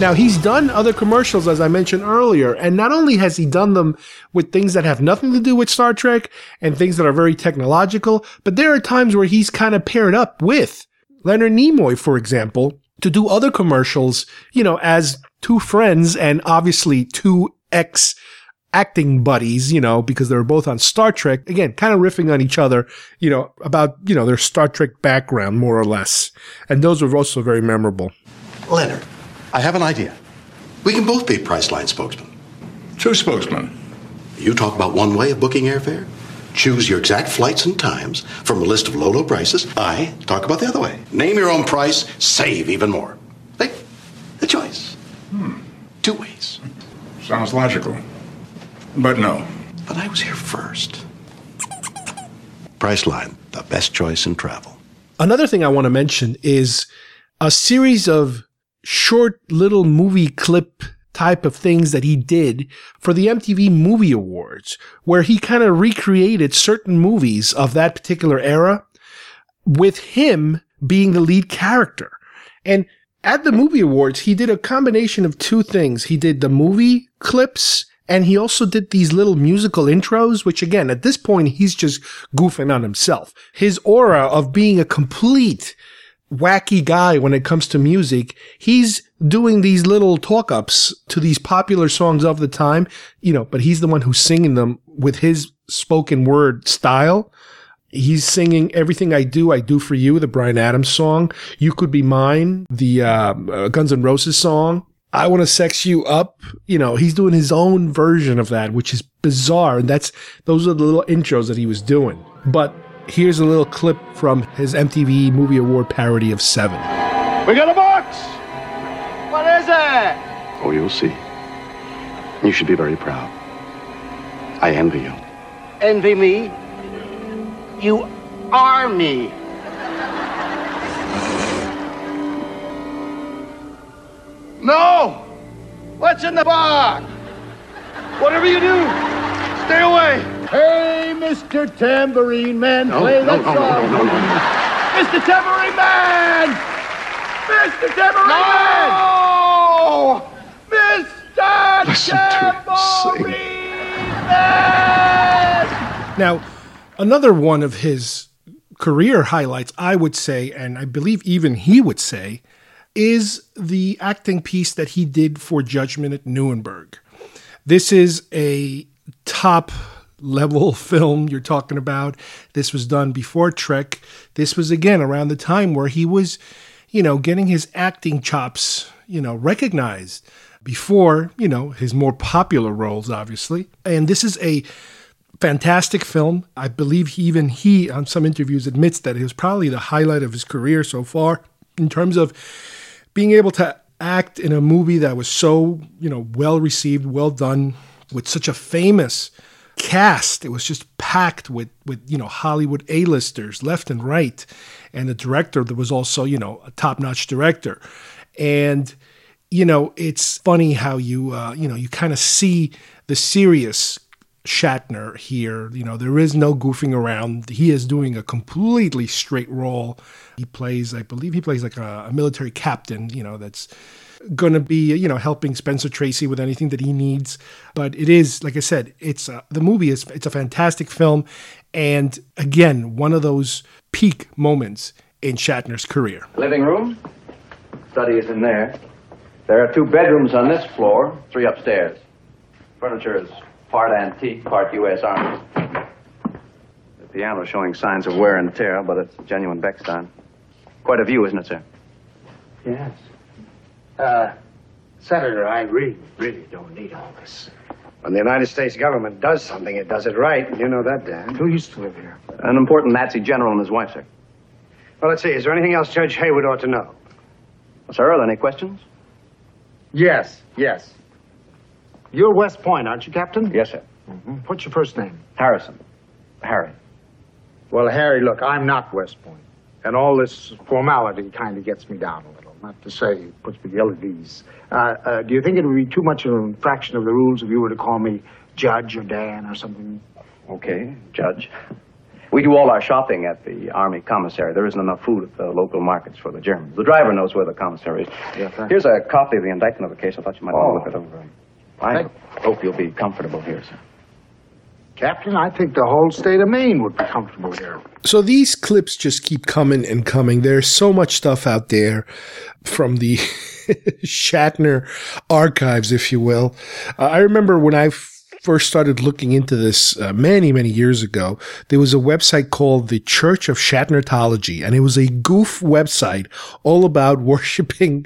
Now, he's done other commercials, as I mentioned earlier, and not only has he done them with things that have nothing to do with Star Trek and things that are very technological, but there are times where he's kind of paired up with Leonard Nimoy, for example, to do other commercials, you know, as two friends and obviously two ex acting buddies, you know, because they were both on Star Trek. Again, kind of riffing on each other, you know, about, you know, their Star Trek background, more or less. And those were also very memorable. Leonard, I have an idea. We can both be Priceline spokesmen. Two spokesmen. You talk about one way of booking airfare. Choose your exact flights and times from a list of low, low prices. I talk about the other way. Name your own price, save even more. Hey, the choice. Hmm. Two ways. Sounds logical. But no. But I was here first. Priceline, the best choice in travel. Another thing I want to mention is a series of short little movie clip type of things that he did for the MTV Movie Awards, where he kind of recreated certain movies of that particular era with him being the lead character. And at the movie awards, he did a combination of two things. He did the movie clips and he also did these little musical intros, which again, at this point, he's just goofing on himself. His aura of being a complete wacky guy when it comes to music, he's doing these little talk ups to these popular songs of the time, you know, but he's the one who's singing them with his spoken word style. He's singing Everything I Do, I Do for You, the Bryan Adams song. You Could Be Mine, the uh, uh, Guns N' Roses song. I Want to Sex You Up. You know, he's doing his own version of that, which is bizarre. And that's, those are the little intros that he was doing. But here's a little clip from his MTV Movie Award parody of Seven. We got a box! What is it? Oh, you'll see. You should be very proud. I envy you. Envy me? You are me. No! What's in the box? Whatever you do, stay away. Hey, Mr. Tambourine Man, No, play no, that no, no, song. no, no, no. Mr. Tambourine Man! Mr. Tambourine Man! No! Mr. Listen Tambourine Man! Now, another one of his career highlights, I would say, and I believe even he would say, is the acting piece that he did for Judgment at Nuremberg. This is a top level film you're talking about. This was done before Trek. This was again around the time where he was, you know, getting his acting chops, you know, recognized before, you know, his more popular roles, obviously. And this is a fantastic film. I believe he, even he, on some interviews, admits that it was probably the highlight of his career so far in terms of being able to act in a movie that was so, you know, well received, well done, with such a famous cast. It was just packed with with you know Hollywood A-listers left and right, and the director that was also you know a top-notch director, and you know it's funny how you uh, you know you kind of see the serious Shatner here. You know there is no goofing around. He is doing a completely straight role. He plays, I believe, he plays like a, a military captain. You know that's going to be you know helping Spencer Tracy with anything that he needs. But it is like I said, it's uh, the movie is it's a fantastic film, and again one of those peak moments in Shatner's career. Living room. Study is in there. There are two bedrooms on this floor, three upstairs. Furniture is part antique, part U.S. Army. The piano is showing signs of wear and tear, but it's a genuine Bechstein. Quite a view, isn't it, sir? Yes. Uh, Senator, I really, really don't need all this. When the United States government does something, it does it right. You know that, Dan. Who used to live here? An important Nazi general and his wife, sir. Well, let's see. Is there anything else Judge Haywood ought to know? Sir, are there any questions? Yes, yes. You're West Point, aren't you, Captain? Yes, sir. hmm What's your first name? Harrison. Harry. Well, Harry, look, I'm not West Point. And all this formality kind of gets me down a little. Not to say puts me ill at ease. Uh, uh, do you think it would be too much of an infraction of the rules if you were to call me Judge or Dan or something? Okay, Judge. We do all our shopping at the Army commissary. There isn't enough food at the local markets for the Germans. The driver knows where the commissary is. Here's a copy of the indictment of the case. I thought you might want to look it over. I hope you'll be comfortable here, sir. Captain, I think the whole state of Maine would be comfortable here. So these clips just keep coming and coming. There's so much stuff out there from the Shatner archives, if you will. Uh, I remember when I first started looking into this uh, many, many years ago, there was a website called the Church of Shatnertology, and it was a goof website all about worshiping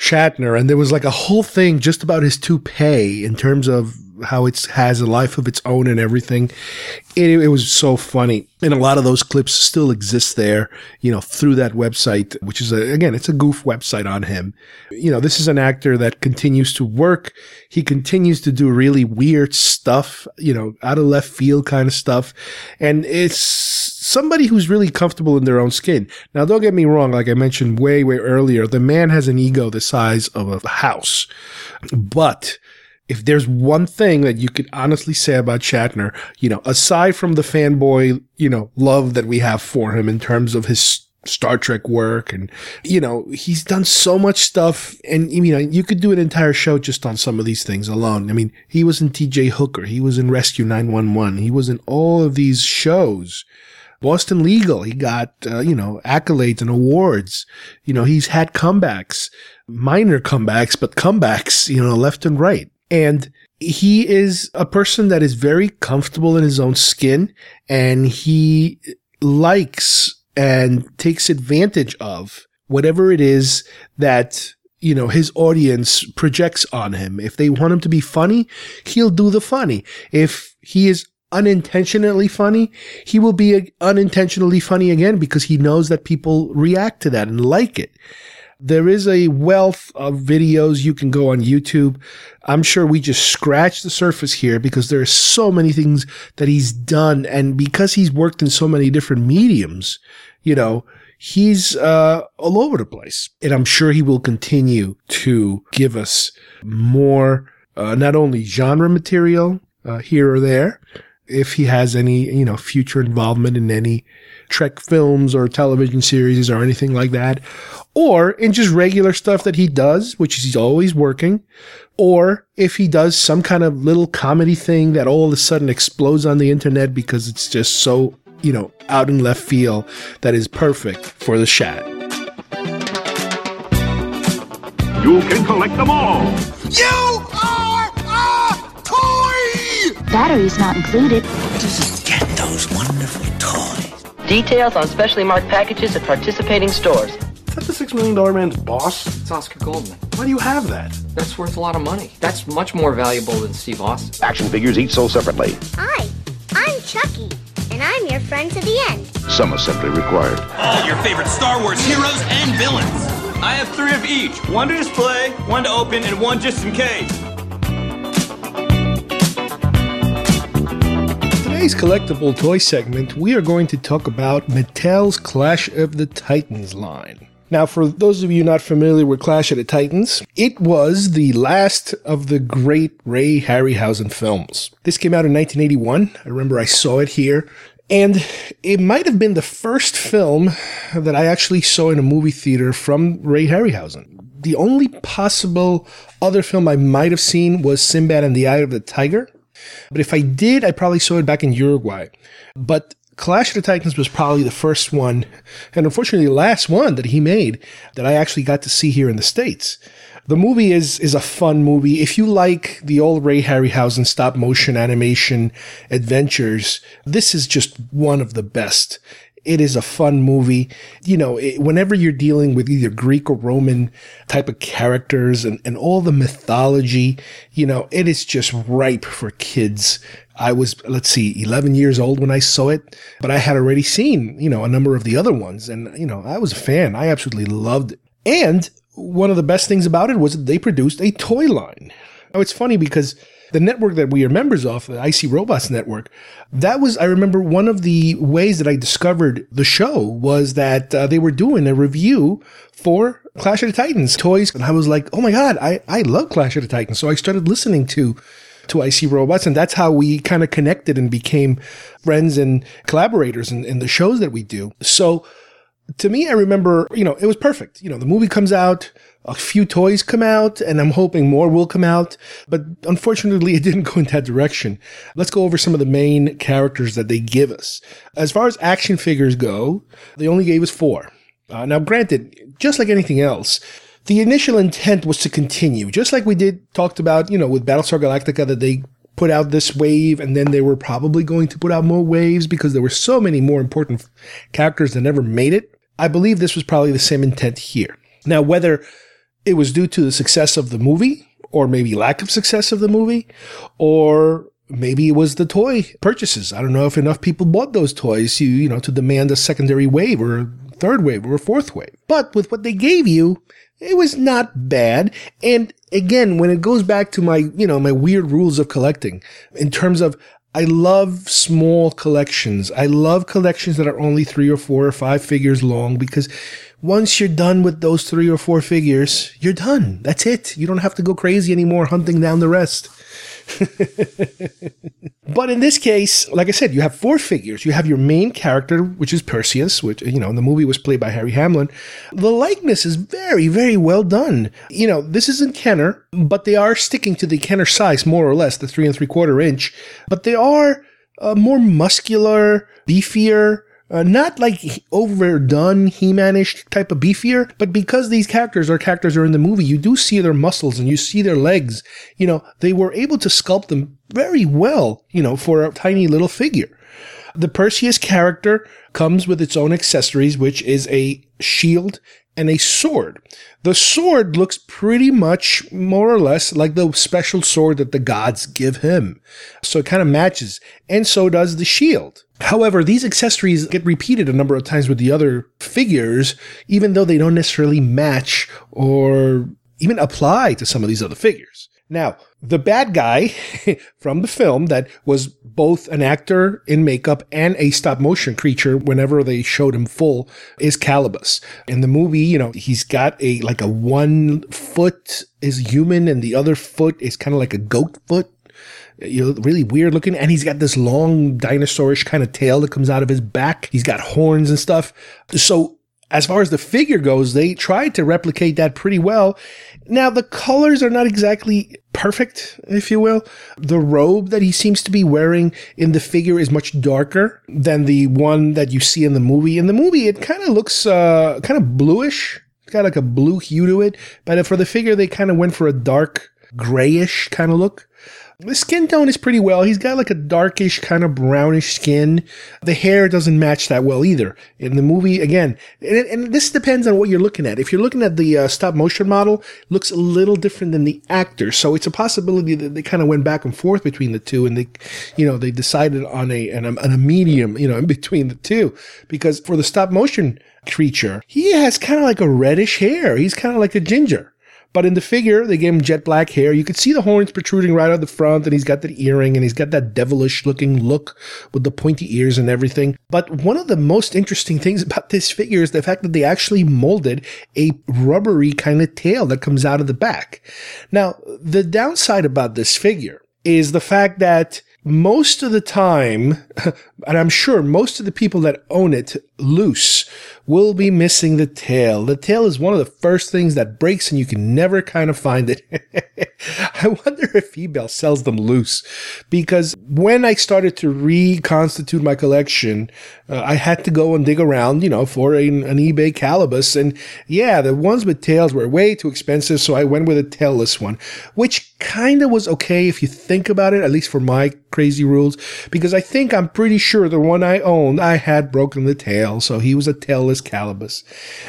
Shatner. And there was like a whole thing just about his toupee in terms of how it has a life of its own and everything. It, it, was so funny. And a lot of those clips still exist there, you know, through that website, which is a, again, it's a goof website on him. You know, this is an actor that continues to work. He continues to do really weird stuff, you know, out of left field kind of stuff. And it's somebody who's really comfortable in their own skin. Now, don't get me wrong. Like I mentioned way, way earlier, the man has an ego the size of a house, but if there's one thing that you could honestly say about Shatner, you know, aside from the fanboy, you know, love that we have for him in terms of his Star Trek work and, you know, he's done so much stuff and, you know, you could do an entire show just on some of these things alone. I mean, he was in TJ Hooker. He was in Rescue 911. He was in all of these shows. Boston Legal, he got, uh, you know, accolades and awards. You know, he's had comebacks, minor comebacks, but comebacks, you know, left and right. And he is a person that is very comfortable in his own skin and he likes and takes advantage of whatever it is that you know, his audience projects on him. If they want him to be funny, he'll do the funny. If he is unintentionally funny, he will be unintentionally funny again because he knows that people react to that and like it. There is a wealth of videos you can go on YouTube. I'm sure we just scratched the surface here because there are so many things that he's done. And because he's worked in so many different mediums, you know, he's uh, all over the place. And I'm sure he will continue to give us more, uh, not only genre material uh, here or there, if he has any, you know, future involvement in any Trek films or television series or anything like that, or in just regular stuff that he does, which is he's always working, or if he does some kind of little comedy thing that all of a sudden explodes on the internet because it's just so, you know, out in left field that is perfect for the Shat. You can collect them all. You are a toy! Batteries not included. Get those wonderful toys. Details on specially marked packages at participating stores. Is that the Six Million Dollar Man's boss? It's Oscar Goldman. Why do you have that? That's worth a lot of money. That's much more valuable than Steve Austin. Action figures each sold separately. Hi, I'm Chucky, and I'm your friend to the end. Some assembly required. All your favorite Star Wars heroes and villains. I have three of each one to display, one to open, and one just in case. Today's collectible toy segment, we are going to talk about Mattel's Clash of the Titans line. Now, for those of you not familiar with Clash of the Titans, it was the last of the great Ray Harryhausen films. This came out in 1981. I remember I saw it here. And it might have been the first film that I actually saw in a movie theater from Ray Harryhausen. The only possible other film I might have seen was Sinbad and the Eye of the Tiger. But if I did, I probably saw it back in Uruguay. But Clash of the Titans was probably the first one, and unfortunately the last one that he made that I actually got to see here in the States. The movie is is a fun movie. If you like the old Ray Harryhausen stop motion animation adventures, this is just one of the best. It is a fun movie. You know, it, whenever you're dealing with either Greek or Roman type of characters and, and all the mythology, you know, it is just ripe for kids. I was, let's see, 11 years old when I saw it, but I had already seen, you know, a number of the other ones. And, you know, I was a fan. I absolutely loved it. And one of the best things about it was that they produced a toy line. Now, it's funny because the network that we are members of, the IC Robots network, that was, I remember one of the ways that I discovered the show was that uh, they were doing a review for Clash of the Titans toys. And I was like, oh my God, I, I love Clash of the Titans. So I started listening to to IC Robots, and that's how we kind of connected and became friends and collaborators in, in the shows that we do. So to me, I remember, you know, it was perfect. You know, the movie comes out, a few toys come out, and I'm hoping more will come out. But unfortunately, it didn't go in that direction. Let's go over some of the main characters that they give us. As far as action figures go, they only gave us four. Uh, now, granted, just like anything else, the initial intent was to continue, just like we did talked about, you know, with Battlestar Galactica that they put out this wave and then they were probably going to put out more waves because there were so many more important characters that never made it. I believe this was probably the same intent here. Now, whether it was due to the success of the movie or maybe lack of success of the movie or maybe it was the toy purchases. I don't know if enough people bought those toys, you, you know, to demand a secondary wave or a third wave or a fourth wave. But with what they gave you, it was not bad. And again, when it goes back to my, you know, my weird rules of collecting in terms of I love small collections. I love collections that are only three or four or five figures long because once you're done with those three or four figures, you're done. That's it. You don't have to go crazy anymore hunting down the rest. but in this case, like I said, you have four figures. You have your main character, which is Perseus, which, you know, in the movie was played by Harry Hamlin. The likeness is very, very well done. You know, this isn't Kenner, but they are sticking to the Kenner size, more or less, the three and three quarter inch, but they are uh, more muscular, beefier, uh, not like overdone He-Man-ish type of beefier, but because these characters are characters are in the movie, you do see their muscles and you see their legs. You know, they were able to sculpt them very well, you know, for a tiny little figure. The Perseus character comes with its own accessories, which is a shield and a sword. The sword looks pretty much more or less like the special sword that the gods give him. So it kind of matches. And so does the shield. However, these accessories get repeated a number of times with the other figures, even though they don't necessarily match or even apply to some of these other figures. Now, the bad guy from the film that was both an actor in makeup and a stop motion creature whenever they showed him full is Calibos. In the movie, you know, he's got a like a one foot is human and the other foot is kind of like a goat foot you know, really weird looking. And he's got this long dinosaurish kind of tail that comes out of his back. He's got horns and stuff. So as far as the figure goes, they tried to replicate that pretty well. Now, the colors are not exactly perfect, if you will. The robe that he seems to be wearing in the figure is much darker than the one that you see in the movie. In the movie, it kind of looks uh, kind of bluish. It's got like a blue hue to it. But for the figure, they kind of went for a dark grayish kind of look. The skin tone is pretty well. He's got like a darkish, kind of brownish skin. The hair doesn't match that well either. In the movie, again, and, and this depends on what you're looking at. If you're looking at the uh, stop motion model, looks a little different than the actor. So it's a possibility that they kind of went back and forth between the two and they, you know, they decided on a, on on a medium, you know, in between the two. Because for the stop motion creature, he has kind of like a reddish hair. He's kind of like a ginger. But in the figure, they gave him jet black hair. You could see the horns protruding right out of the front, and he's got that earring, and he's got that devilish looking look with the pointy ears and everything. But one of the most interesting things about this figure is the fact that they actually molded a rubbery kind of tail that comes out of the back. Now, the downside about this figure is the fact that most of the time, and I'm sure most of the people that own it loose will be missing the tail. The tail is one of the first things that breaks and you can never kind of find it. I wonder if eBay sells them loose because when I started to reconstitute my collection, uh, I had to go and dig around, you know, for an eBay Calibos. And yeah, the ones with tails were way too expensive. So I went with a tailless one, which kind of was okay if you think about it, at least for my crazy rules, because I think I'm pretty sure the one I owned, I had broken the tail. So he was a tailless Calibos.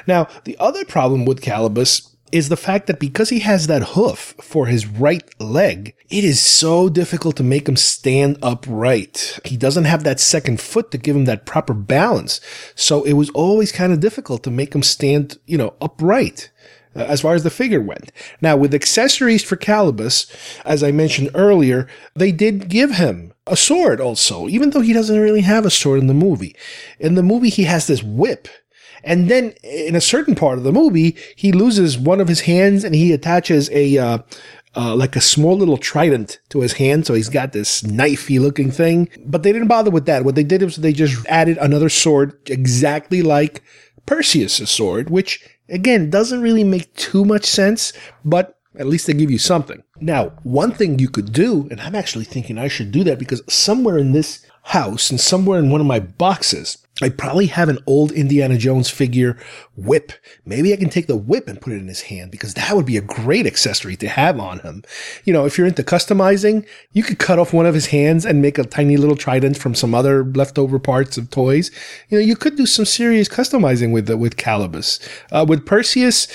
Now, the other problem with Calibos is the fact that because he has that hoof for his right leg, it is so difficult to make him stand upright. He doesn't have that second foot to give him that proper balance. So it was always kind of difficult to make him stand, you know, upright. Uh, as far as the figure went. Now, with accessories for Calibos, as I mentioned earlier, they did give him a sword also, even though he doesn't really have a sword in the movie. In the movie, he has this whip. And then in a certain part of the movie, he loses one of his hands and he attaches a, uh, uh, like a small little trident to his hand. So he's got this knifey looking thing, but they didn't bother with that. What they did was they just added another sword exactly like Perseus' sword, which again doesn't really make too much sense, but at least they give you something. Now, one thing you could do, and I'm actually thinking I should do that because somewhere in this house and somewhere in one of my boxes, I probably have an old Indiana Jones figure whip. Maybe I can take the whip and put it in his hand because that would be a great accessory to have on him. You know, if you're into customizing, you could cut off one of his hands and make a tiny little trident from some other leftover parts of toys. You know, you could do some serious customizing with with Calibos. Uh, with Perseus,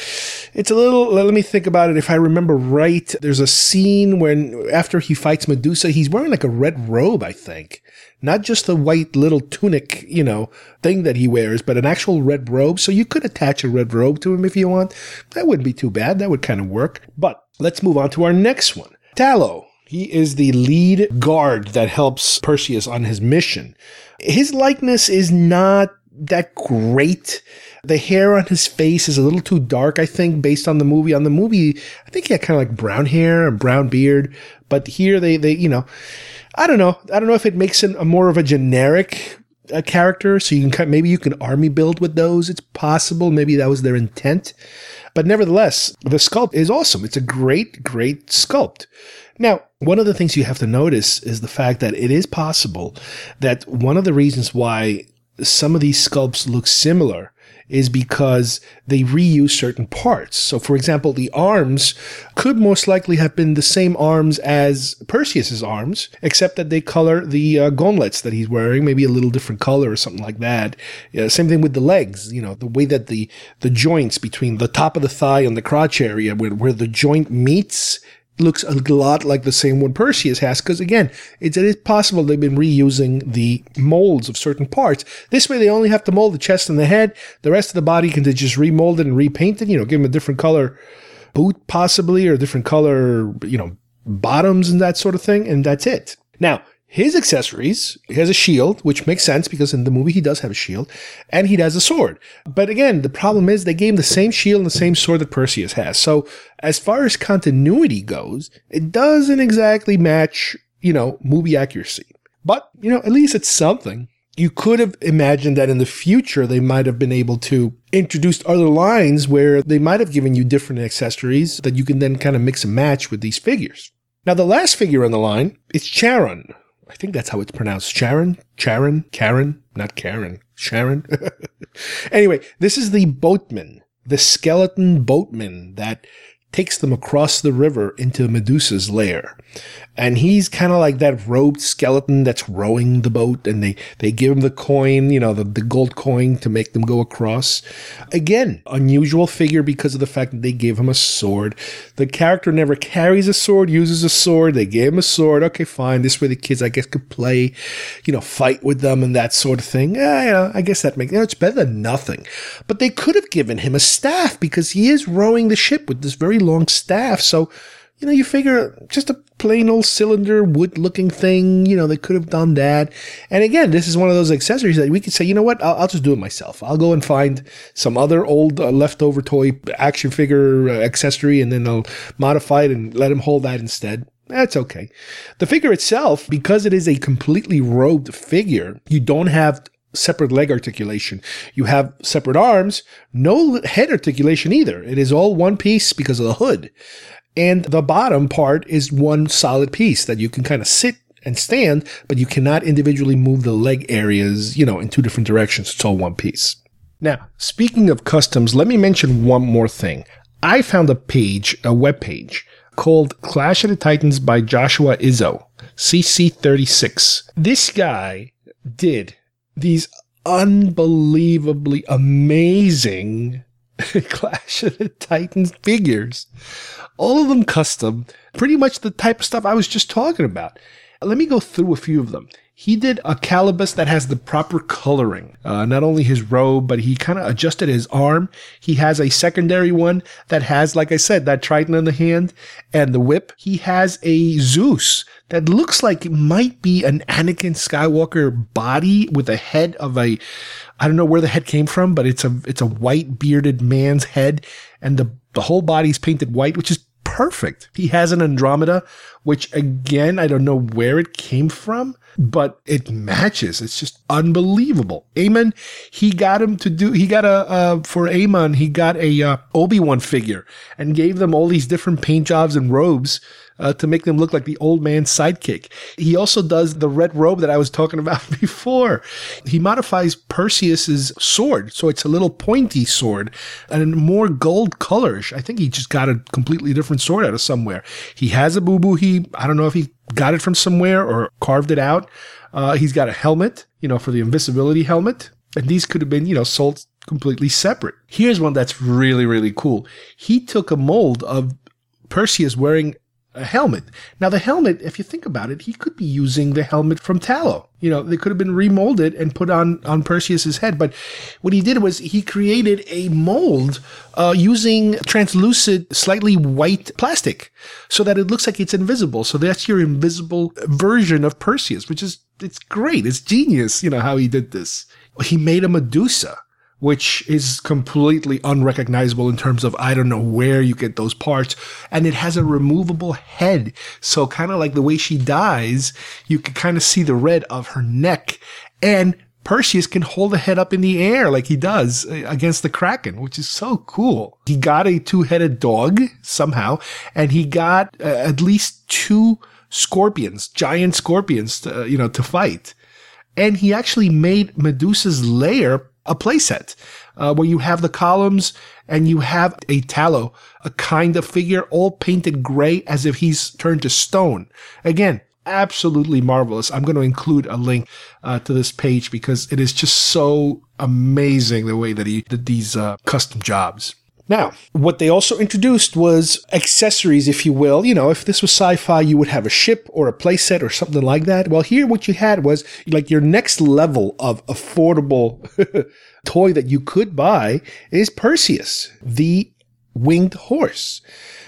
it's a little. Let me think about it. If I remember right, there's a scene when after he fights Medusa, he's wearing like a red robe, I think not just the white little tunic, you know, thing that he wears, but an actual red robe. So you could attach a red robe to him if you want. That wouldn't be too bad. That would kind of work. But let's move on to our next one. Thallo. He is the lead guard that helps Perseus on his mission. His likeness is not that great. The hair on his face is a little too dark, I think, based on the movie. On the movie, I think he had kind of like brown hair and brown beard. But here they, they, you know, I don't know. I don't know if it makes it a more of a generic uh, character. So you can maybe you can army build with those. It's possible. Maybe that was their intent. But nevertheless, the sculpt is awesome. It's a great, great sculpt. Now, one of the things you have to notice is the fact that it is possible that one of the reasons why some of these sculpts look similar is because they reuse certain parts. So, for example, the arms could most likely have been the same arms as Perseus's arms, except that they color the uh, gauntlets that he's wearing, maybe a little different color or something like that. Yeah, same thing with the legs. You know, the way that the the joints between the top of the thigh and the crotch area, where where the joint meets, looks a lot like the same one Perseus has, because again, it's, it is possible they've been reusing the molds of certain parts. This way, they only have to mold the chest and the head. The rest of the body can just remold it and repaint it. You know, give them a different color boot, possibly, or different color, you know, bottoms and that sort of thing, and that's it. Now, his accessories, he has a shield, which makes sense because in the movie he does have a shield, and he has a sword. But again, the problem is they gave him the same shield and the same sword that Perseus has. So as far as continuity goes, it doesn't exactly match, you know, movie accuracy. But, you know, at least it's something. You could have imagined that in the future they might have been able to introduce other lines where they might have given you different accessories that you can then kind of mix and match with these figures. Now, the last figure on the line is Charon, I think that's how it's pronounced. Sharon? Sharon? Karen? Not Karen. Sharon? anyway, this is the boatman, the skeleton boatman that takes them across the river into Medusa's lair. And he's kind of like that robed skeleton that's rowing the boat and they, they give him the coin, you know, the, the gold coin to make them go across. Again, unusual figure because of the fact that they gave him a sword. The character never carries a sword, uses a sword. They gave him a sword. Okay, fine. This way the kids, I guess, could play, you know, fight with them and that sort of thing. Yeah, I guess that makes, you know, it's better than nothing. But they could have given him a staff because he is rowing the ship with this very long staff. So, you know, you figure just a plain old cylinder wood looking thing, you know, they could have done that. And again, this is one of those accessories that we could say, you know what, I'll, I'll just do it myself. I'll go and find some other old uh, leftover toy action figure uh, accessory and then I'll modify it and let him hold that instead. That's okay. The figure itself, because it is a completely robed figure, you don't have separate leg articulation. You have separate arms, no head articulation either. It is all one piece because of the hood. And the bottom part is one solid piece that you can kind of sit and stand, but you cannot individually move the leg areas, you know, in two different directions. It's all one piece. Now, speaking of customs, let me mention one more thing. I found a page, a web page called Clash of the Titans by Joshua Izzo, CC36. This guy did these unbelievably amazing Clash of the Titans figures all of them custom, pretty much the type of stuff I was just talking about. Let me go through a few of them. He did a Calibos that has the proper coloring. Uh, not only his robe, but he kind of adjusted his arm. He has a secondary one that has, like I said, that trident in the hand and the whip. He has a Zeus that looks like it might be an Anakin Skywalker body with a head of a, I don't know where the head came from, but it's a, it's a white bearded man's head and the, the whole body's painted white, which is perfect. He has an Andromeda, which again, I don't know where it came from, but it matches. It's just unbelievable. Ammon, he got him to do, he got a, uh, for Ammon, he got a uh, Obi-Wan figure and gave them all these different paint jobs and robes uh, to make them look like the old man's sidekick. He also does the red robe that I was talking about before. He modifies Perseus's sword, so it's a little pointy sword and more gold colors. I think he just got a completely different sword out of somewhere. He has a boo boo. He, I don't know if he got it from somewhere or carved it out. Uh, he's got a helmet, you know, for the invisibility helmet. And these could have been, you know, sold completely separate. Here's one that's really, really cool. He took a mold of Perseus wearing a helmet. Now, the helmet, if you think about it, he could be using the helmet from Thallo. You know, they could have been remolded and put on on Perseus's head. But what he did was he created a mold uh, using translucent, slightly white plastic, so that it looks like it's invisible. So that's your invisible version of Perseus, which is it's great. It's genius. You know how he did this. He made a Medusa which is completely unrecognizable in terms of I don't know where you get those parts. And it has a removable head. So kind of like the way she dies, you can kind of see the red of her neck. And Perseus can hold the head up in the air like he does uh, against the Kraken, which is so cool. He got a two-headed dog somehow, and he got uh, at least two scorpions, giant scorpions, to, uh, you know, to fight. And he actually made Medusa's lair a playset uh, where you have the columns and you have a Thallo, a kind of figure all painted gray as if he's turned to stone. Again, absolutely marvelous. I'm going to include a link uh, to this page because it is just so amazing the way that he did these uh, custom jobs. Now, what they also introduced was accessories, if you will. You know, if this was sci-fi, you would have a ship or a playset or something like that. Well, here what you had was like your next level of affordable toy that you could buy is Perseus, the winged horse.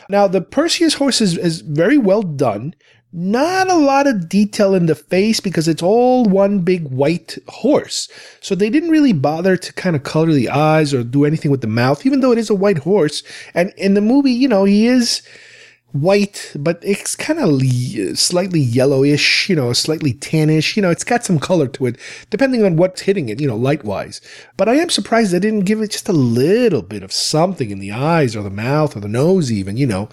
Now, the Perseus horse is, is very well done. Not a lot of detail in the face because it's all one big white horse. So they didn't really bother to kind of color the eyes or do anything with the mouth, even though it is a white horse. And in the movie, you know, he is white, but it's kind of le- slightly yellowish, you know, slightly tannish. You know, it's got some color to it, depending on what's hitting it, you know, light wise. But I am surprised they didn't give it just a little bit of something in the eyes or the mouth or the nose, even, you know,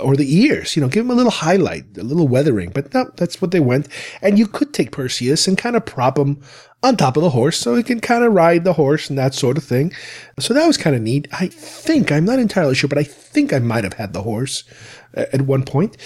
or the ears. You know, give them a little highlight, a little weathering. But no, that's what they went. And you could take Perseus and kind of prop him on top of the horse so he can kind of ride the horse and that sort of thing. So that was kind of neat. I think, I'm not entirely sure, but I think I might have had the horse at one point.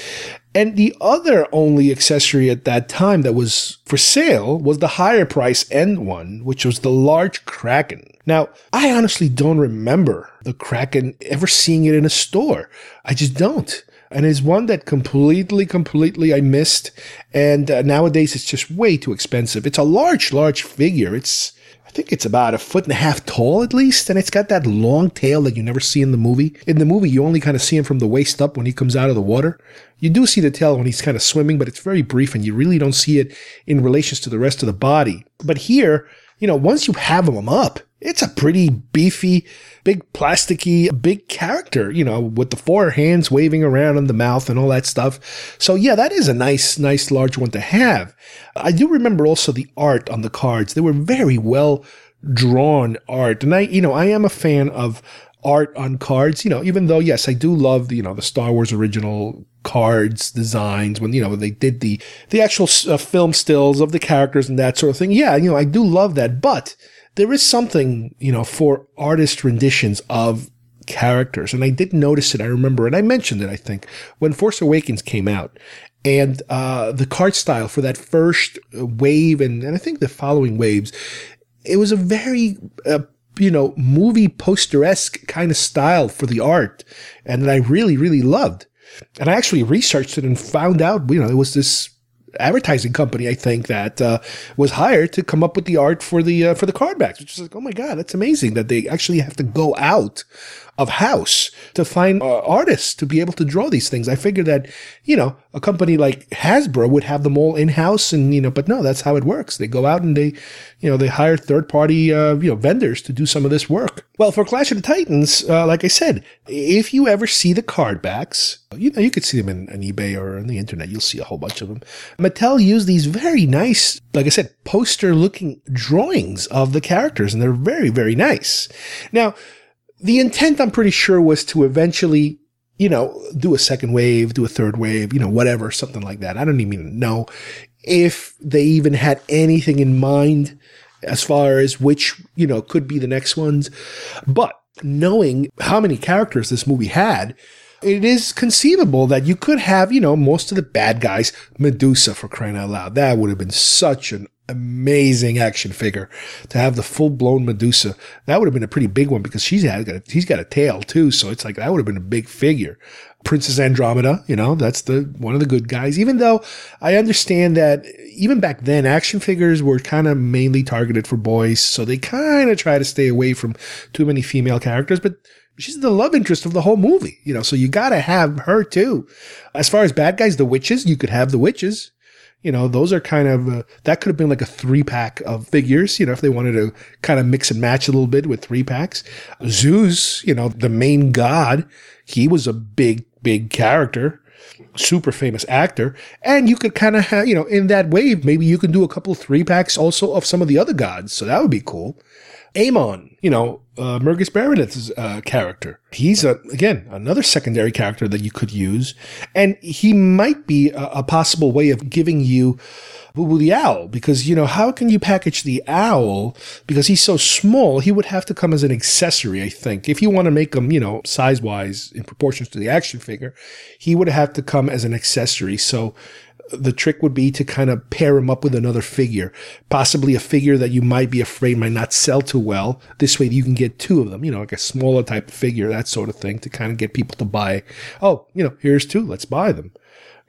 And the other only accessory at that time that was for sale was the higher price end one, which was the large Kraken. Now, I honestly don't remember the Kraken ever seeing it in a store. I just don't. And it's one that completely, completely I missed. And uh, nowadays it's just way too expensive. It's a large, large figure. It's, I think it's about a foot and a half tall at least, and it's got that long tail that you never see in the movie. In the movie, you only kind of see him from the waist up when he comes out of the water. You do see the tail when he's kind of swimming, but it's very brief and you really don't see it in relations to the rest of the body. But here, you know, once you have him up, it's a pretty beefy, big plasticky, big character, you know, with the four hands waving around in the mouth and all that stuff. So yeah, that is a nice, nice large one to have. I do remember also the art on the cards. They were very well drawn art. And I, you know, I am a fan of art on cards, you know, even though, yes, I do love the, you know, the Star Wars original cards designs when, you know, they did the, the actual uh, film stills of the characters and that sort of thing. Yeah, you know, I do love that, but there is something, you know, for artist renditions of characters. And I did notice it. I remember, and I mentioned it, I think, when Force Awakens came out. And uh, the card style for that first wave and, and I think the following waves, it was a very, uh, you know, movie poster-esque kind of style for the art. And that I really, really loved. And I actually researched it and found out, you know, it was this advertising company, I think, that uh, was hired to come up with the art for the uh, for the card backs. Which is like, oh my god, that's amazing that they actually have to go out of house to find uh, artists to be able to draw these things. I figured that, you know, a company like Hasbro would have them all in house and, you know, but no, that's how it works. They go out and they, you know, they hire third party, uh, you know, vendors to do some of this work. Well, for Clash of the Titans, uh, like I said, if you ever see the card backs, you know, you could see them in, on eBay or on the internet. You'll see a whole bunch of them. Mattel used these very nice, like I said, poster looking drawings of the characters and they're very, very nice. Now, the intent, I'm pretty sure, was to eventually, you know, do a second wave, do a third wave, you know, whatever, something like that. I don't even know if they even had anything in mind as far as which, you know, could be the next ones. But knowing how many characters this movie had, it is conceivable that you could have, you know, most of the bad guys, Medusa for crying out loud. That would have been such an amazing action figure to have the full blown Medusa. That would have been a pretty big one because she's had he's got a tail too, so it's like that would have been a big figure. Princess Andromeda, you know, that's the one of the good guys. Even though I understand that even back then, action figures were kind of mainly targeted for boys, so they kind of try to stay away from too many female characters, but she's the love interest of the whole movie, you know, so you gotta have her too. As far as bad guys, the witches, you could have the witches you know, those are kind of, uh, that could have been like a three pack of figures, you know, if they wanted to kind of mix and match a little bit with three packs. Zeus, you know, the main god, he was a big, big character, super famous actor. And you could kind of have, you know, in that wave, maybe you can do a couple three packs also of some of the other gods. So that would be cool. Ammon, you know, uh, Burgess Meredith's uh, character. He's a, again another secondary character that you could use, and he might be a, a possible way of giving you Bubo the Owl because you know how can you package the owl? Because he's so small he would have to come as an accessory I think. If you want to make him you know size wise in proportions to the action figure he would have to come as an accessory. So the trick would be to kind of pair him up with another figure, possibly a figure that you might be afraid might not sell too well. This way you can get two of them, you know, like a smaller type of figure, that sort of thing to kind of get people to buy. Oh, you know, here's two, let's buy them.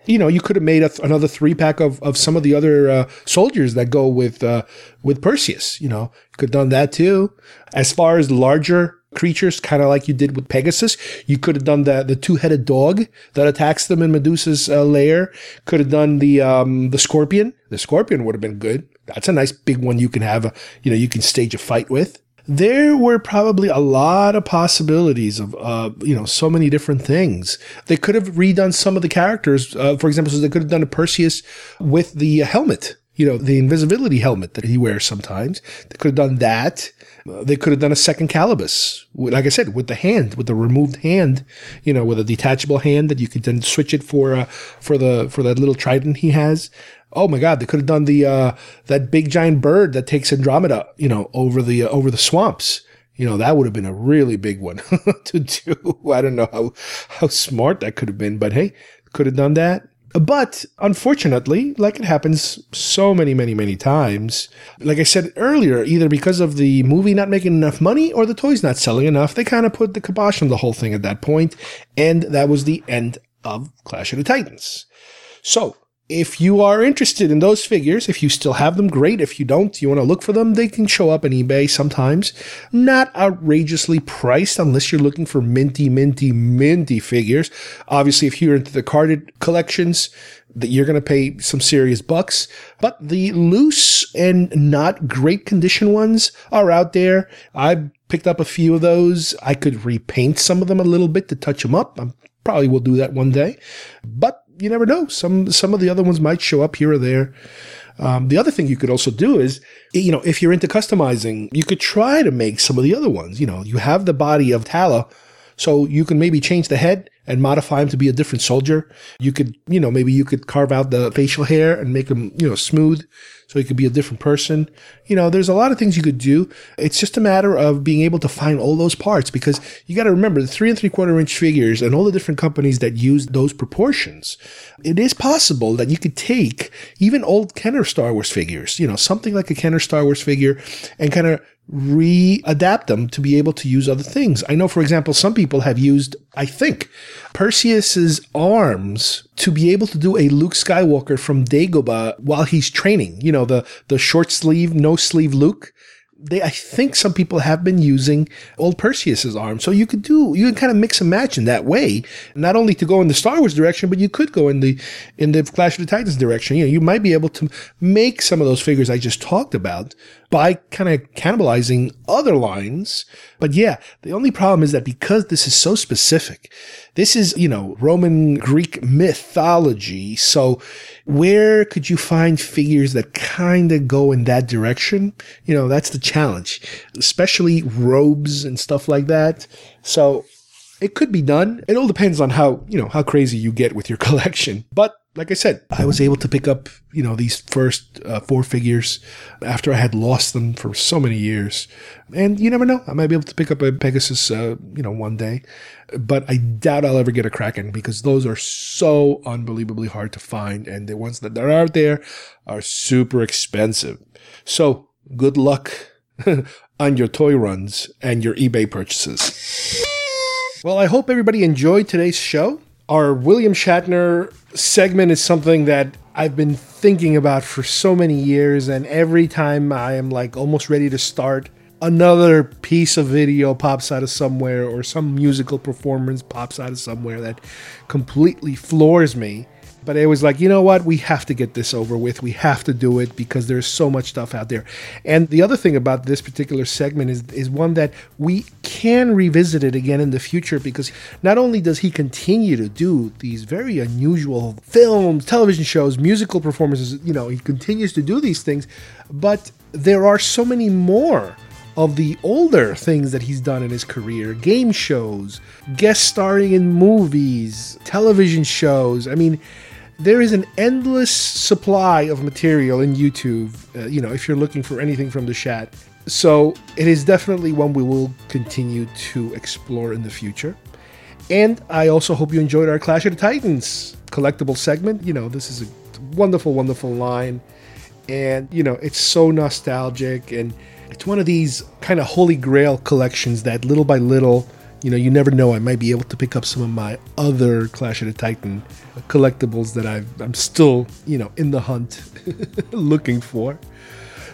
You know, you could have made th- another three pack of, of some of the other uh, soldiers that go with uh, with Perseus. You know, could have done that too. As far as larger creatures, kind of like you did with Pegasus. You could have done the the two headed dog that attacks them in Medusa's uh, lair. Could have done the um, the scorpion. The scorpion would have been good. That's a nice big one you can have. A, you know, you can stage a fight with. There were probably a lot of possibilities of, uh, you know, so many different things. They could have redone some of the characters. Uh, for example, so they could have done a Perseus with the helmet you know, the invisibility helmet that he wears sometimes. They could have done that. They could have done a second Calibos, like I said, with the hand, with the removed hand, you know, with a detachable hand that you could then switch it for uh, for the for that little trident he has. Oh my God! They could have done the uh, that big giant bird that takes Andromeda, you know, over the uh, over the swamps. You know, that would have been a really big one to do. I don't know how how smart that could have been, but hey, could have done that. But unfortunately, like it happens so many, many, many times, like I said earlier, either because of the movie not making enough money or the toys not selling enough, they kind of put the kibosh on the whole thing at that point, and that was the end of Clash of the Titans. So, if you are interested in those figures, if you still have them, great. If you don't, you want to look for them, they can show up on eBay sometimes. Not outrageously priced unless you're looking for minty, minty, minty figures. Obviously, if you're into the carded collections, that you're going to pay some serious bucks. But the loose and not great condition ones are out there. I picked up a few of those. I could repaint some of them a little bit to touch them up. I probably will do that one day. But you never know. Some some of the other ones might show up here or there. Um, the other thing you could also do is, you know, if you're into customizing, you could try to make some of the other ones. You know, you have the body of Tala, so you can maybe change the head and modify him to be a different soldier. You could, you know, maybe you could carve out the facial hair and make him, you know, smooth so he could be a different person. You know, there's a lot of things you could do. It's just a matter of being able to find all those parts because you got to remember the three and three quarter inch figures and all the different companies that use those proportions. It is possible that you could take even old Kenner Star Wars figures, you know, something like a Kenner Star Wars figure and kind of re-adapt them to be able to use other things. I know, for example, some people have used, I think, Perseus's arms to be able to do a Luke Skywalker from Dagobah while he's training. You know, the the short sleeve, no sleeve Luke they, I think some people have been using old Perseus's arm. So you could do, you can kind of mix and match in that way, not only to go in the Star Wars direction, but you could go in the, in the Clash of the Titans direction. You know, you might be able to make some of those figures I just talked about by kind of cannibalizing other lines. But yeah, the only problem is that because this is so specific, this is, you know, Roman Greek mythology. So where could you find figures that kind of go in that direction? You know, that's the challenge, especially robes and stuff like that. So it could be done. It all depends on how, you know, how crazy you get with your collection. But like I said, I was able to pick up, you know, these first uh, four figures after I had lost them for so many years. And you never know, I might be able to pick up a Pegasus, uh, you know, one day. But I doubt I'll ever get a Kraken because those are so unbelievably hard to find. And the ones that are out there are super expensive. So good luck on your toy runs and your eBay purchases. Well, I hope everybody enjoyed today's show. Our William Shatner segment is something that I've been thinking about for so many years, and every time I am like almost ready to start, another piece of video pops out of somewhere, or some musical performance pops out of somewhere that completely floors me. But it was like, you know what? We have to get this over with. We have to do it because there's so much stuff out there. And the other thing about this particular segment is, is one that we can revisit it again in the future because not only does he continue to do these very unusual films, television shows, musical performances, you know, he continues to do these things, but there are so many more of the older things that he's done in his career game shows, guest starring in movies, television shows. I mean, there is an endless supply of material in YouTube, uh, you know, if you're looking for anything from the chat. So it is definitely one we will continue to explore in the future. And I also hope you enjoyed our Clash of the Titans collectible segment. You know, this is a wonderful, wonderful line. And, you know, it's so nostalgic. And it's one of these kind of holy grail collections that little by little, you know, you never know. I might be able to pick up some of my other Clash of the Titan collectibles that i am still, you know, in the hunt looking for.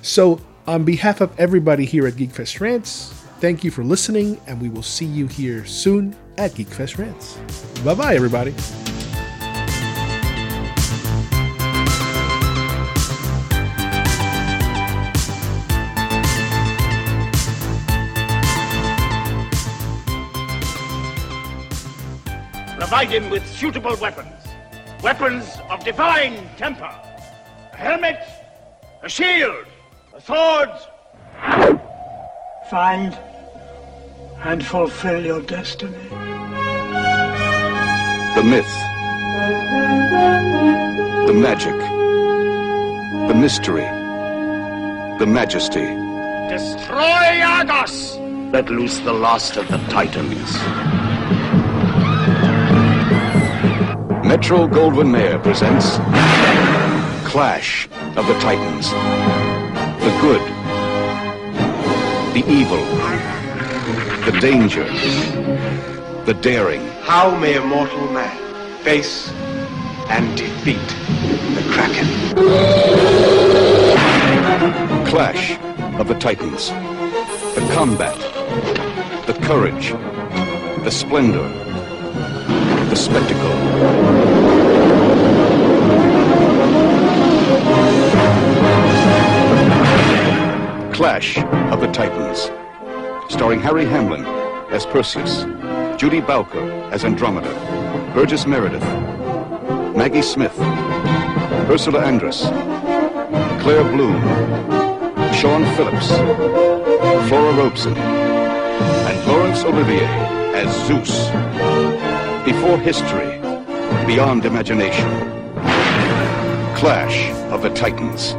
So, on behalf of everybody here at GeekFest Rants, thank you for listening, and we will see you here soon at GeekFest Rants. Bye bye, everybody. Provide him with suitable weapons. Weapons of divine temper. A helmet, a shield, a sword. Find and fulfill your destiny. The myth. The magic. The mystery. The majesty. Destroy Argos! Let loose the last of the Titans. Metro Goldwyn Mayer presents Clash of the Titans. The good, the evil, the danger, the daring. How may a mortal man face and defeat the Kraken? Clash of the Titans. The combat, the courage, the splendor, the spectacle. Clash of the Titans. Starring Harry Hamlin as Perseus, Judy Bowker as Andromeda, Burgess Meredith, Maggie Smith, Ursula Andress, Claire Bloom, Siân Phillips, Flora Robson, and Laurence Olivier as Zeus. Before history, beyond imagination. Clash of the Titans.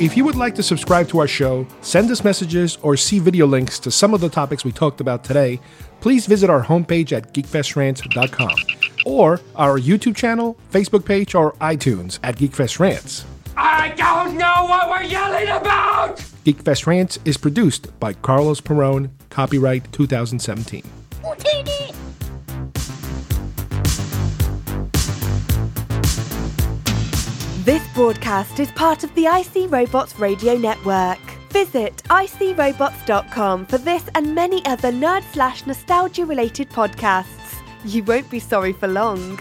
If you would like to subscribe to our show, send us messages, or see video links to some of the topics we talked about today, please visit our homepage at geekfestrants.com. or our YouTube channel, Facebook page, or iTunes at GeekFest Rants. I don't know what we're yelling about! GeekFest Rants is produced by Carlos Perone, copyright 2017. This broadcast is part of the IC Robots Radio Network. Visit icrobots.com for this and many other nerd slash nostalgia related podcasts. You won't be sorry for long.